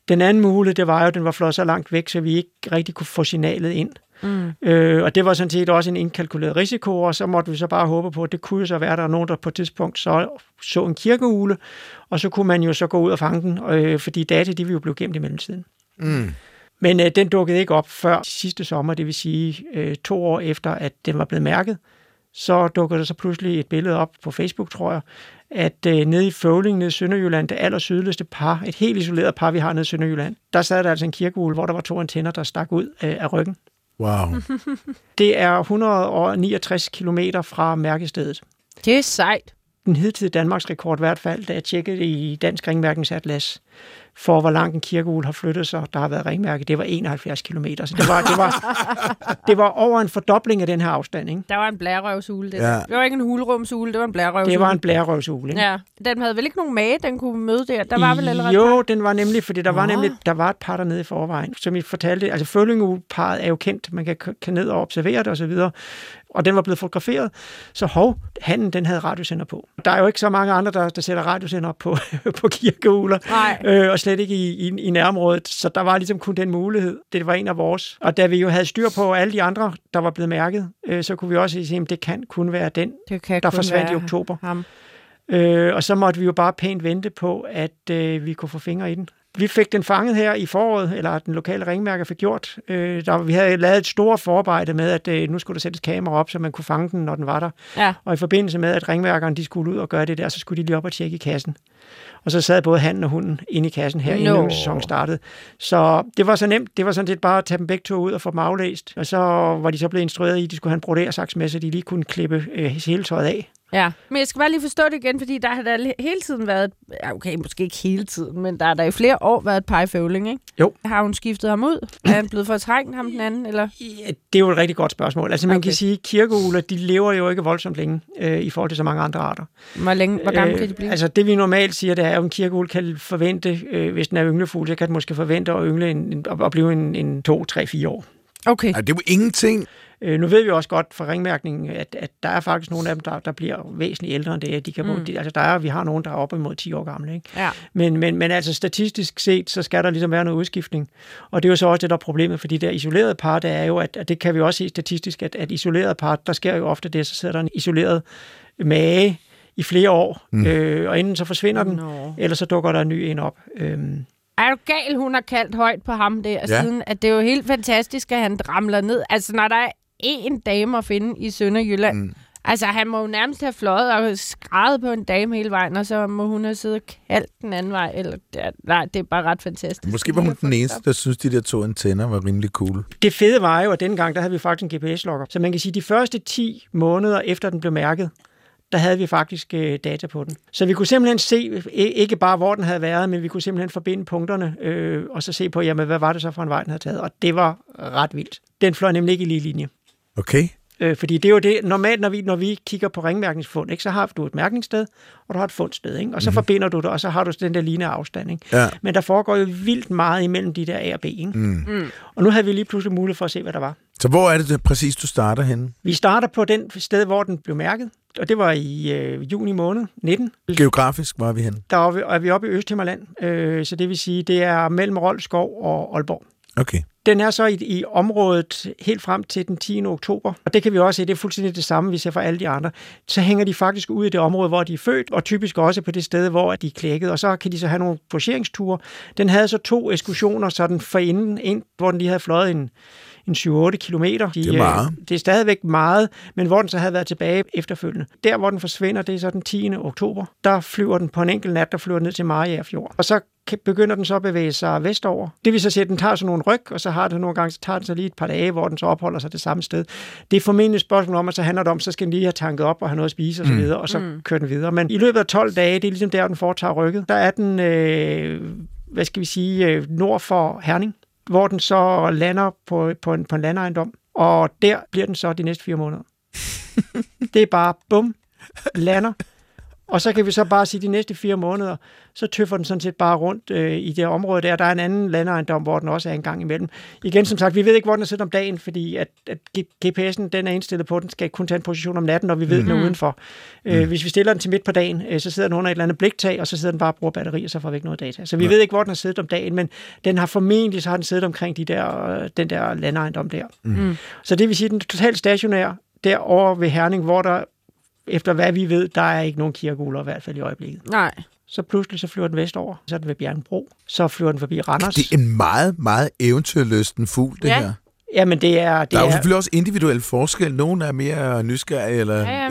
Speaker 4: Den anden mulighed, det var jo, at den var flot så langt væk, så vi ikke rigtig kunne få signalet ind. Mm. Øh, og det var sådan set også en indkalkuleret risiko, og så måtte vi så bare håbe på, at det kunne jo så være, at der er nogen, der på et tidspunkt så, så en kirkeugle, og så kunne man jo så gå ud og fange den, øh, fordi data, de ville jo blive gemt i mellemtiden.
Speaker 3: Mm.
Speaker 4: Men øh, den dukkede ikke op før sidste sommer, det vil sige øh, to år efter, at den var blevet mærket. Så dukkede der så pludselig et billede op på Facebook, tror jeg, at øh, nede i Føvling, nede i Sønderjylland, det aller sydligste par, et helt isoleret par, vi har nede i Sønderjylland, der sad der altså en kirkeugle, hvor der var to antenner, der stak ud øh, af ryggen.
Speaker 3: Wow.
Speaker 4: Det er 169 kilometer fra mærkestedet.
Speaker 2: Det er sejt.
Speaker 4: Den hidtidige Danmarks rekord i hvert fald, da jeg tjekkede i Dansk Ringmærkningsatlas, for hvor langt en kirkeugle har flyttet sig, der har været ringmærke, det var 71 kilometer. Så det var, det var, det var over en fordobling af den her afstand. Ikke?
Speaker 2: Der var en blærerøvshule. Det,
Speaker 3: Ja.
Speaker 2: det var ikke en hulrumshule, det var en blærerøvshule.
Speaker 4: Det var en blærerøvshule. Ikke?
Speaker 2: Ja, den havde vel ikke nogen mage, den kunne møde der. Der var vel allerede...
Speaker 4: Jo, den var nemlig, fordi der var nemlig der var et par dernede i forvejen, som I fortalte. Altså følgingeparret er jo kendt, man kan, kan ned og observere det osv., og den var blevet fotograferet. Så hov, handen, den havde radiosender på. Der er jo ikke så mange andre, der, der sætter radiosender op på, på kirkeugler,
Speaker 2: Nej.
Speaker 4: øh, og slet ikke i, i, i nærområdet. Så der var ligesom kun den mulighed. Det var en af vores. Og da vi jo havde styr på alle de andre, der var blevet mærket, øh, så kunne vi også sige, at det kan kun være den, der forsvandt i oktober.
Speaker 2: Ham.
Speaker 4: Øh, og så måtte vi jo bare pænt vente på, at øh, vi kunne få fingre i den. Vi fik den fanget her i foråret, eller den lokale ringmærker fik gjort. Øh, der, vi havde lavet et stort forarbejde med, at øh, nu skulle der sættes kamera op, så man kunne fange den, når den var der.
Speaker 2: Ja.
Speaker 4: Og i forbindelse med, at ringmærkerne de skulle ud og gøre det der, så skulle de lige op og tjekke i kassen. Og så sad både han og hunden inde i kassen her,
Speaker 2: Nå.
Speaker 4: inden sæsonen startede. Så det var så nemt. Det var sådan set bare at tage dem begge to ud og få dem aflæst. Og så var de så blevet instrueret i, at de skulle have en brodersaks med, så de lige kunne klippe øh, hele tøjet af.
Speaker 2: Ja, men jeg skal bare lige forstå det igen, fordi der har der hele tiden været, ja, okay, måske ikke hele tiden, men der har der i flere år været et pegeføvling, ikke?
Speaker 4: Jo.
Speaker 2: Har hun skiftet ham ud? Er han blevet fortrængt, ham den anden, eller?
Speaker 4: Ja, det er jo et rigtig godt spørgsmål. Altså man
Speaker 2: Okay.
Speaker 4: kan sige, at kirkeugler, de lever jo ikke voldsomt længe øh, i forhold til så mange andre arter.
Speaker 2: Hvor, længe, hvor gammel kan de blive?
Speaker 4: Altså det vi normalt siger, det er, at en kirkeugle kan forvente, øh, hvis den er ynglefugl, så kan den måske forvente at, yngle en, en, at blive en, en 2, 3, 4 år.
Speaker 2: Okay.
Speaker 3: Ej, det er jo ingenting.
Speaker 4: Øh, nu ved vi også godt fra ringmærkningen, at, at der er faktisk nogle af dem, der, der bliver væsentligt ældre end det. De kan, mm. de, altså der er, vi har nogen, der er op imod 10 år gamle. Ikke?
Speaker 2: Ja.
Speaker 4: Men, men, men altså statistisk set, så skal der ligesom være noget udskiftning. Og det er jo så også det, der er problemet, fordi der isolerede par, det er jo, at, at det kan vi også se statistisk, at, at isolerede par, der sker jo ofte det, så sidder der en isoleret mage i flere år, mm. øh, og enten så forsvinder den, eller så dukker der en ny en op. Øhm,
Speaker 2: Er du gal, hun har kaldt højt på ham der,
Speaker 3: ja.
Speaker 2: siden, at det er jo helt fantastisk, at han ramler ned. Altså, når der er én dame at finde i Sønderjylland, mm. altså, han må jo nærmest have fløjet og skrevet på en dame hele vejen, og så må hun have siddet og kaldt den anden vej. Eller, ja, nej, det er bare ret fantastisk.
Speaker 3: Måske var hun den eneste, der synes, de der to antenner var rimelig cool.
Speaker 4: Det fede var jo, at dengang, der havde vi faktisk en GPS-logger. Så man kan sige, at de første 10 måneder efter den blev mærket, der havde vi faktisk øh, data på den. Så vi kunne simpelthen se, ikke bare hvor den havde været, men vi kunne simpelthen forbinde punkterne, øh, og så se på, jamen, hvad var det så for en vej, den havde taget. Og det var ret vildt. Den fløj nemlig ikke i lige linje.
Speaker 3: Okay?
Speaker 4: Øh, fordi det er jo det, normalt når vi, når vi kigger på ringmærkningsfund, ikke, så har du et mærkningssted, og du har et fundsted, ikke? og så mm-hmm. forbinder du det, og så har du den der lineære afstand. Ikke?
Speaker 3: Ja.
Speaker 4: Men der foregår jo vildt meget imellem de der A og B. Ikke?
Speaker 3: Mm.
Speaker 2: Mm.
Speaker 4: Og nu havde vi lige pludselig mulighed for at se, hvad der var.
Speaker 3: Så hvor er det, det præcis, du starter henne?
Speaker 4: Vi starter på den sted, hvor den blev mærket, og det var i øh, juni måned 19.
Speaker 3: Geografisk var vi henne.
Speaker 4: Der er vi, er vi oppe i Østhimmerland, øh, så det vil sige, det er mellem Roldskov og Aalborg.
Speaker 3: Okay.
Speaker 4: Den er så i, i området helt frem til den 10. oktober, og det kan vi også se, det er fuldstændig det samme, vi ser for alle de andre. Så hænger de faktisk ud i det område, hvor de er født, og typisk også på det sted, hvor de er klækket, og så kan de så have nogle poseringsture. Den havde så to ekskursioner, så den forinden, en, hvor den lige havde fløjet en, en 7-8 kilometer. De,
Speaker 3: Det er meget.
Speaker 4: øh, Det er stadigvæk meget, men hvor den så havde været tilbage efterfølgende. Der, hvor den forsvinder, det er så den 10. oktober. Der flyver den på en enkelt nat, der flyver ned til Mariager Fjord. Og så begynder den så at bevæge sig vestover. Det vil så sige, at den tager sådan nogle ryg, og så har den nogle gange, så tager den så lige et par dage, hvor den så opholder sig det samme sted. Det er formentlig et spørgsmål om, at så handler det om, så skal den lige have tanket op og have noget at spise og så videre, og så mm. kører den videre. Men i løbet af 12 dage, det er ligesom der, den foretager rykket, der er den, øh, hvad skal vi sige, øh, nord for Herning, hvor den så lander på, på, en, på en landejendom, og der bliver den så de næste fire måneder. det er bare bum, lander, og så kan vi så bare sige, at de næste fire måneder, så tøffer den sådan set bare rundt øh, i det område der. Der er en anden landejendom, hvor den også er en gang imellem. Igen, som sagt, vi ved ikke, hvor den er siddet om dagen, fordi at, at GPS'en den er indstillet på, at den skal kun tage en position om natten, når vi ved, mm. den er udenfor. Øh, hvis vi stiller den til midt på dagen, øh, så sidder den under et eller andet bliktag, og så sidder den bare og bruger batteri, og så får vi ikke noget data. Så vi
Speaker 3: Ja.
Speaker 4: ved ikke, hvor den har siddet om dagen, men den har formentlig, så har den siddet omkring de der, øh, den der landejendom der.
Speaker 2: Mm.
Speaker 4: Så det vil sige, at den er totalt stationær derovre ved Herning, hvor der, efter hvad vi ved, der er ikke nogen kirkegugler i hvert fald i øjeblikket.
Speaker 2: Nej.
Speaker 4: Så pludselig så flyver den vestover, så er den ved Bjergenbro, så flyver den forbi Randers.
Speaker 3: Det er en meget, meget eventyrlysten fugl, det
Speaker 2: Ja.
Speaker 3: her.
Speaker 4: Jamen det er... Det
Speaker 3: Der er jo
Speaker 4: er
Speaker 3: selvfølgelig også individuel forskel. Nogle er mere nysgerrige eller
Speaker 2: Ja,
Speaker 3: ja,
Speaker 2: er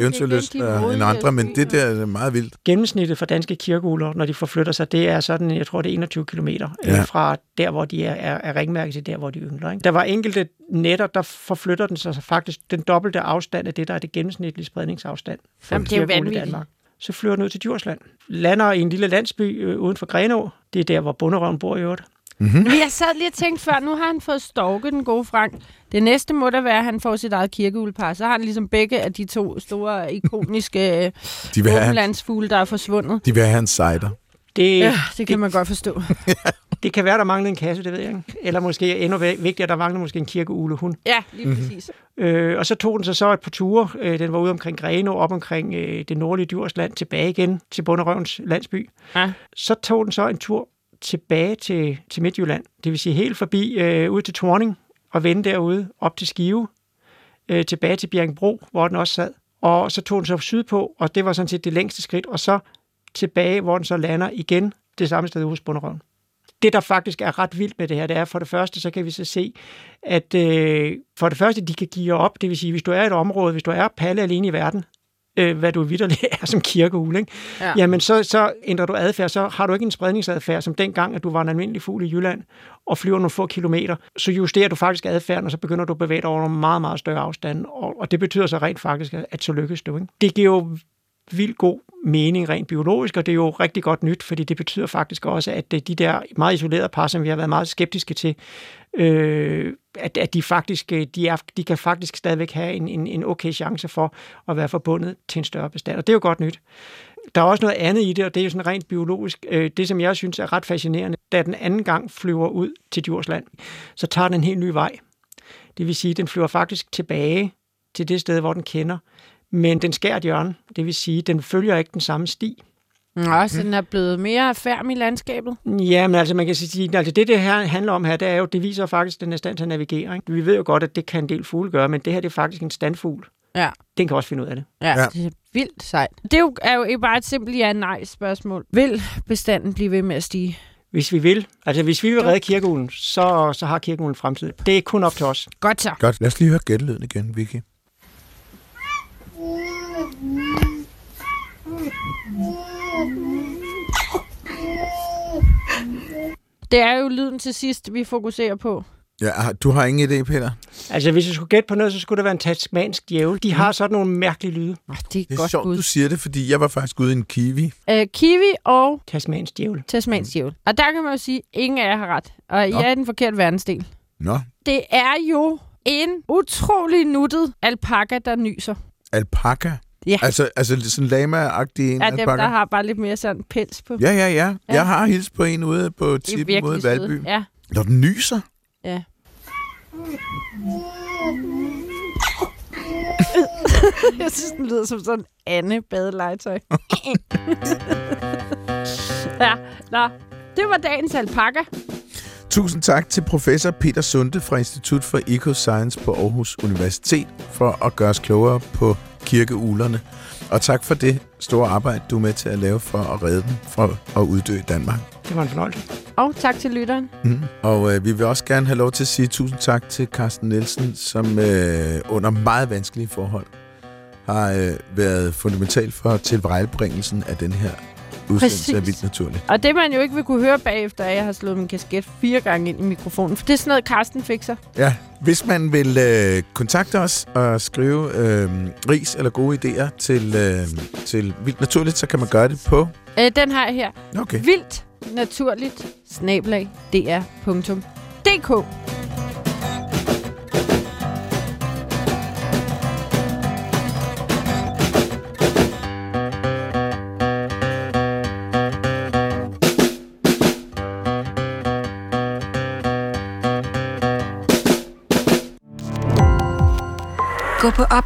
Speaker 2: de
Speaker 3: end andre, men det der er meget vildt.
Speaker 4: gennemsnittet for danske kirkegugler, når de forflytter sig, det er sådan, jeg tror det er 21 km
Speaker 3: Ja.
Speaker 4: ja. fra der, hvor de er, er, er ringmærket til der, hvor de yngler. Ikke? Der var enkelte netter, der forflytter den sig faktisk den dobbelte afstand af det, der er det gennemsnitlige spredningsafstand for
Speaker 2: Jamen,
Speaker 4: en
Speaker 2: det er jo vanvittigt.
Speaker 4: Danmark. Så flyver den ud til Djursland. Lander i en lille landsby øh, uden for Grenå. Det er der, hvor bunderøven bor i øvrigt.
Speaker 2: Men jeg sad lige og tænkte før, nu har han fået stalket den gode Frank. Det næste må da være, at han får sit eget kirkeulepar. Så har han ligesom begge af de to store, ikoniske
Speaker 3: De have,
Speaker 2: åbenlandsfugle, der er forsvundet.
Speaker 3: de vil have hans cider.
Speaker 4: Det,
Speaker 2: Ja, det kan man godt forstå.
Speaker 4: det kan være, der mangler en kasse, det ved jeg ikke. Eller måske endnu vigtigere, der mangler måske en kirkeugle hund.
Speaker 2: Ja, lige præcis.
Speaker 4: Øh, og så tog den sig så et par ture. Øh, den var ude omkring Greno, op omkring øh, det nordlige Djursland, tilbage igen til Bunderøvens landsby.
Speaker 2: Ja.
Speaker 4: Så tog den så en tur tilbage til, til Midtjylland. Det vil sige helt forbi øh, ud til Torning og vende derude op til Skive, øh, tilbage til Bjergbro, hvor den også sad. Og så tog den så sydpå, og det var sådan set det længste skridt, og så tilbage, hvor den så lander igen det samme sted hos Bunderøven. Det, der faktisk er ret vildt med det her, det er for det første, så kan vi så se, at øh, for det første, de kan give op. Det vil sige, hvis du er i et område, hvis du er palle alene i verden, øh, hvad du vidderligt er som kirkeugle, ikke?
Speaker 2: Ja.
Speaker 4: jamen så, så ændrer du adfærd, så har du ikke en spredningsadfærd, som dengang, at du var en almindelig fugl i Jylland og flyver nogle få kilometer, så justerer du faktisk adfærden, og så begynder du at bevæge dig over nogle meget, meget større afstande, og, og det betyder så rent faktisk, at, at så lykkes du. Ikke? Det giver jo vildt god mening rent biologisk, og det er jo rigtig godt nyt, fordi det betyder faktisk også, at øh, de der meget isolerede par, som vi har været meget skeptiske til, øh, at, at de faktisk øh, de, er, de kan faktisk stadigvæk have en, en, en okay chance for at være forbundet til en større bestand, og det er jo godt nyt. Der er også noget andet i det, og det er jo sådan rent biologisk. Øh, det, som jeg synes er ret fascinerende, da den anden gang flyver ud til Djursland, så tager den en helt ny vej. Det vil sige, at den flyver faktisk tilbage til det sted, hvor den kender, men den skærer et hjørne. Det vil sige, at den følger ikke den samme sti.
Speaker 2: Nå, så den er blevet mere færm i landskabet?
Speaker 4: Ja, men altså man kan sige, altså det, det her handler om her, det er jo, det viser faktisk, at den er stand til at navigere. Ikke? Vi ved jo godt, at det kan en del fugle gøre, men det her det er faktisk en standfugl.
Speaker 2: Ja.
Speaker 4: Den kan også finde ud af det.
Speaker 2: Ja,
Speaker 3: Ja.
Speaker 2: det er vildt sejt. Det er jo, er jo ikke bare et simpelt ja-nej-spørgsmål. Vil bestanden blive ved med at stige?
Speaker 4: Hvis vi vil, altså hvis vi vil redde kirkeulen, så, så har kirkeulen fremtid. Det er kun op til os.
Speaker 2: Godt så.
Speaker 3: Godt, lad os lige høre gættelyden igen, Vicky.
Speaker 2: Det er jo lyden til sidst, vi fokuserer på.
Speaker 3: Ja, du har ingen idé, Peter?
Speaker 4: Altså hvis vi skulle gætte på noget, så skulle det være en tasmansk djævel. De har sådan nogle mærkelige lyde.
Speaker 2: Oh, det er et
Speaker 3: Det er
Speaker 2: godt
Speaker 3: sjovt,
Speaker 2: bud.
Speaker 3: du siger det, fordi jeg var faktisk ude i en kiwi.
Speaker 2: Uh, kiwi og
Speaker 4: Tasmansk djævel.
Speaker 2: tasmansk djævel. Og der kan man jo sige, at ingen af jer har ret. Og I
Speaker 3: Nå.
Speaker 2: er i den forkerte verdensdel.
Speaker 3: Nå,
Speaker 2: Det er jo en utrolig nuttet alpaka, der nyser.
Speaker 3: alpaka.
Speaker 2: Ja.
Speaker 3: Altså, altså sådan lama-agtig en
Speaker 2: Er dem, der har bare lidt mere sådan pels på.
Speaker 3: Ja, ja, ja,
Speaker 2: Ja.
Speaker 3: Jeg har hilst på en ude på tippen mod
Speaker 2: søde.
Speaker 3: Valby.
Speaker 2: Ja,
Speaker 3: Når den nyser.
Speaker 2: ja. Jeg synes, den lyder som sådan Anne badelegetøj. ja, nå. Det var dagens alpaka.
Speaker 3: Tusind tak til professor Peter Sunde fra Institut for Ecoscience på Aarhus Universitet for at gøre os klogere på kirkeulerne. Og tak for det store arbejde, du er med til at lave for at redde dem fra at uddø i Danmark.
Speaker 4: Det var en fornøjelse.
Speaker 2: Og tak til lytteren.
Speaker 3: Mm. Og øh, vi vil også gerne have lov til at sige tusind tak til Carsten Nielsen, som øh, under meget vanskelige forhold har øh, været fundamental for tilvejebringelsen af den her udsendelse af. Vildt Naturligt.
Speaker 2: Og det, man jo ikke vil kunne høre bagefter, er, at jeg har slået min kasket fire gange ind i mikrofonen. For det er sådan noget, Carsten fikser.
Speaker 3: Ja, hvis man vil øh, kontakte os og skrive øh, ris eller gode idéer til, øh, til Vildt Naturligt, så kan man gøre det på...
Speaker 2: Øh, den har jeg her.
Speaker 3: Okay.
Speaker 2: Vildt naturligt snablag dr.dk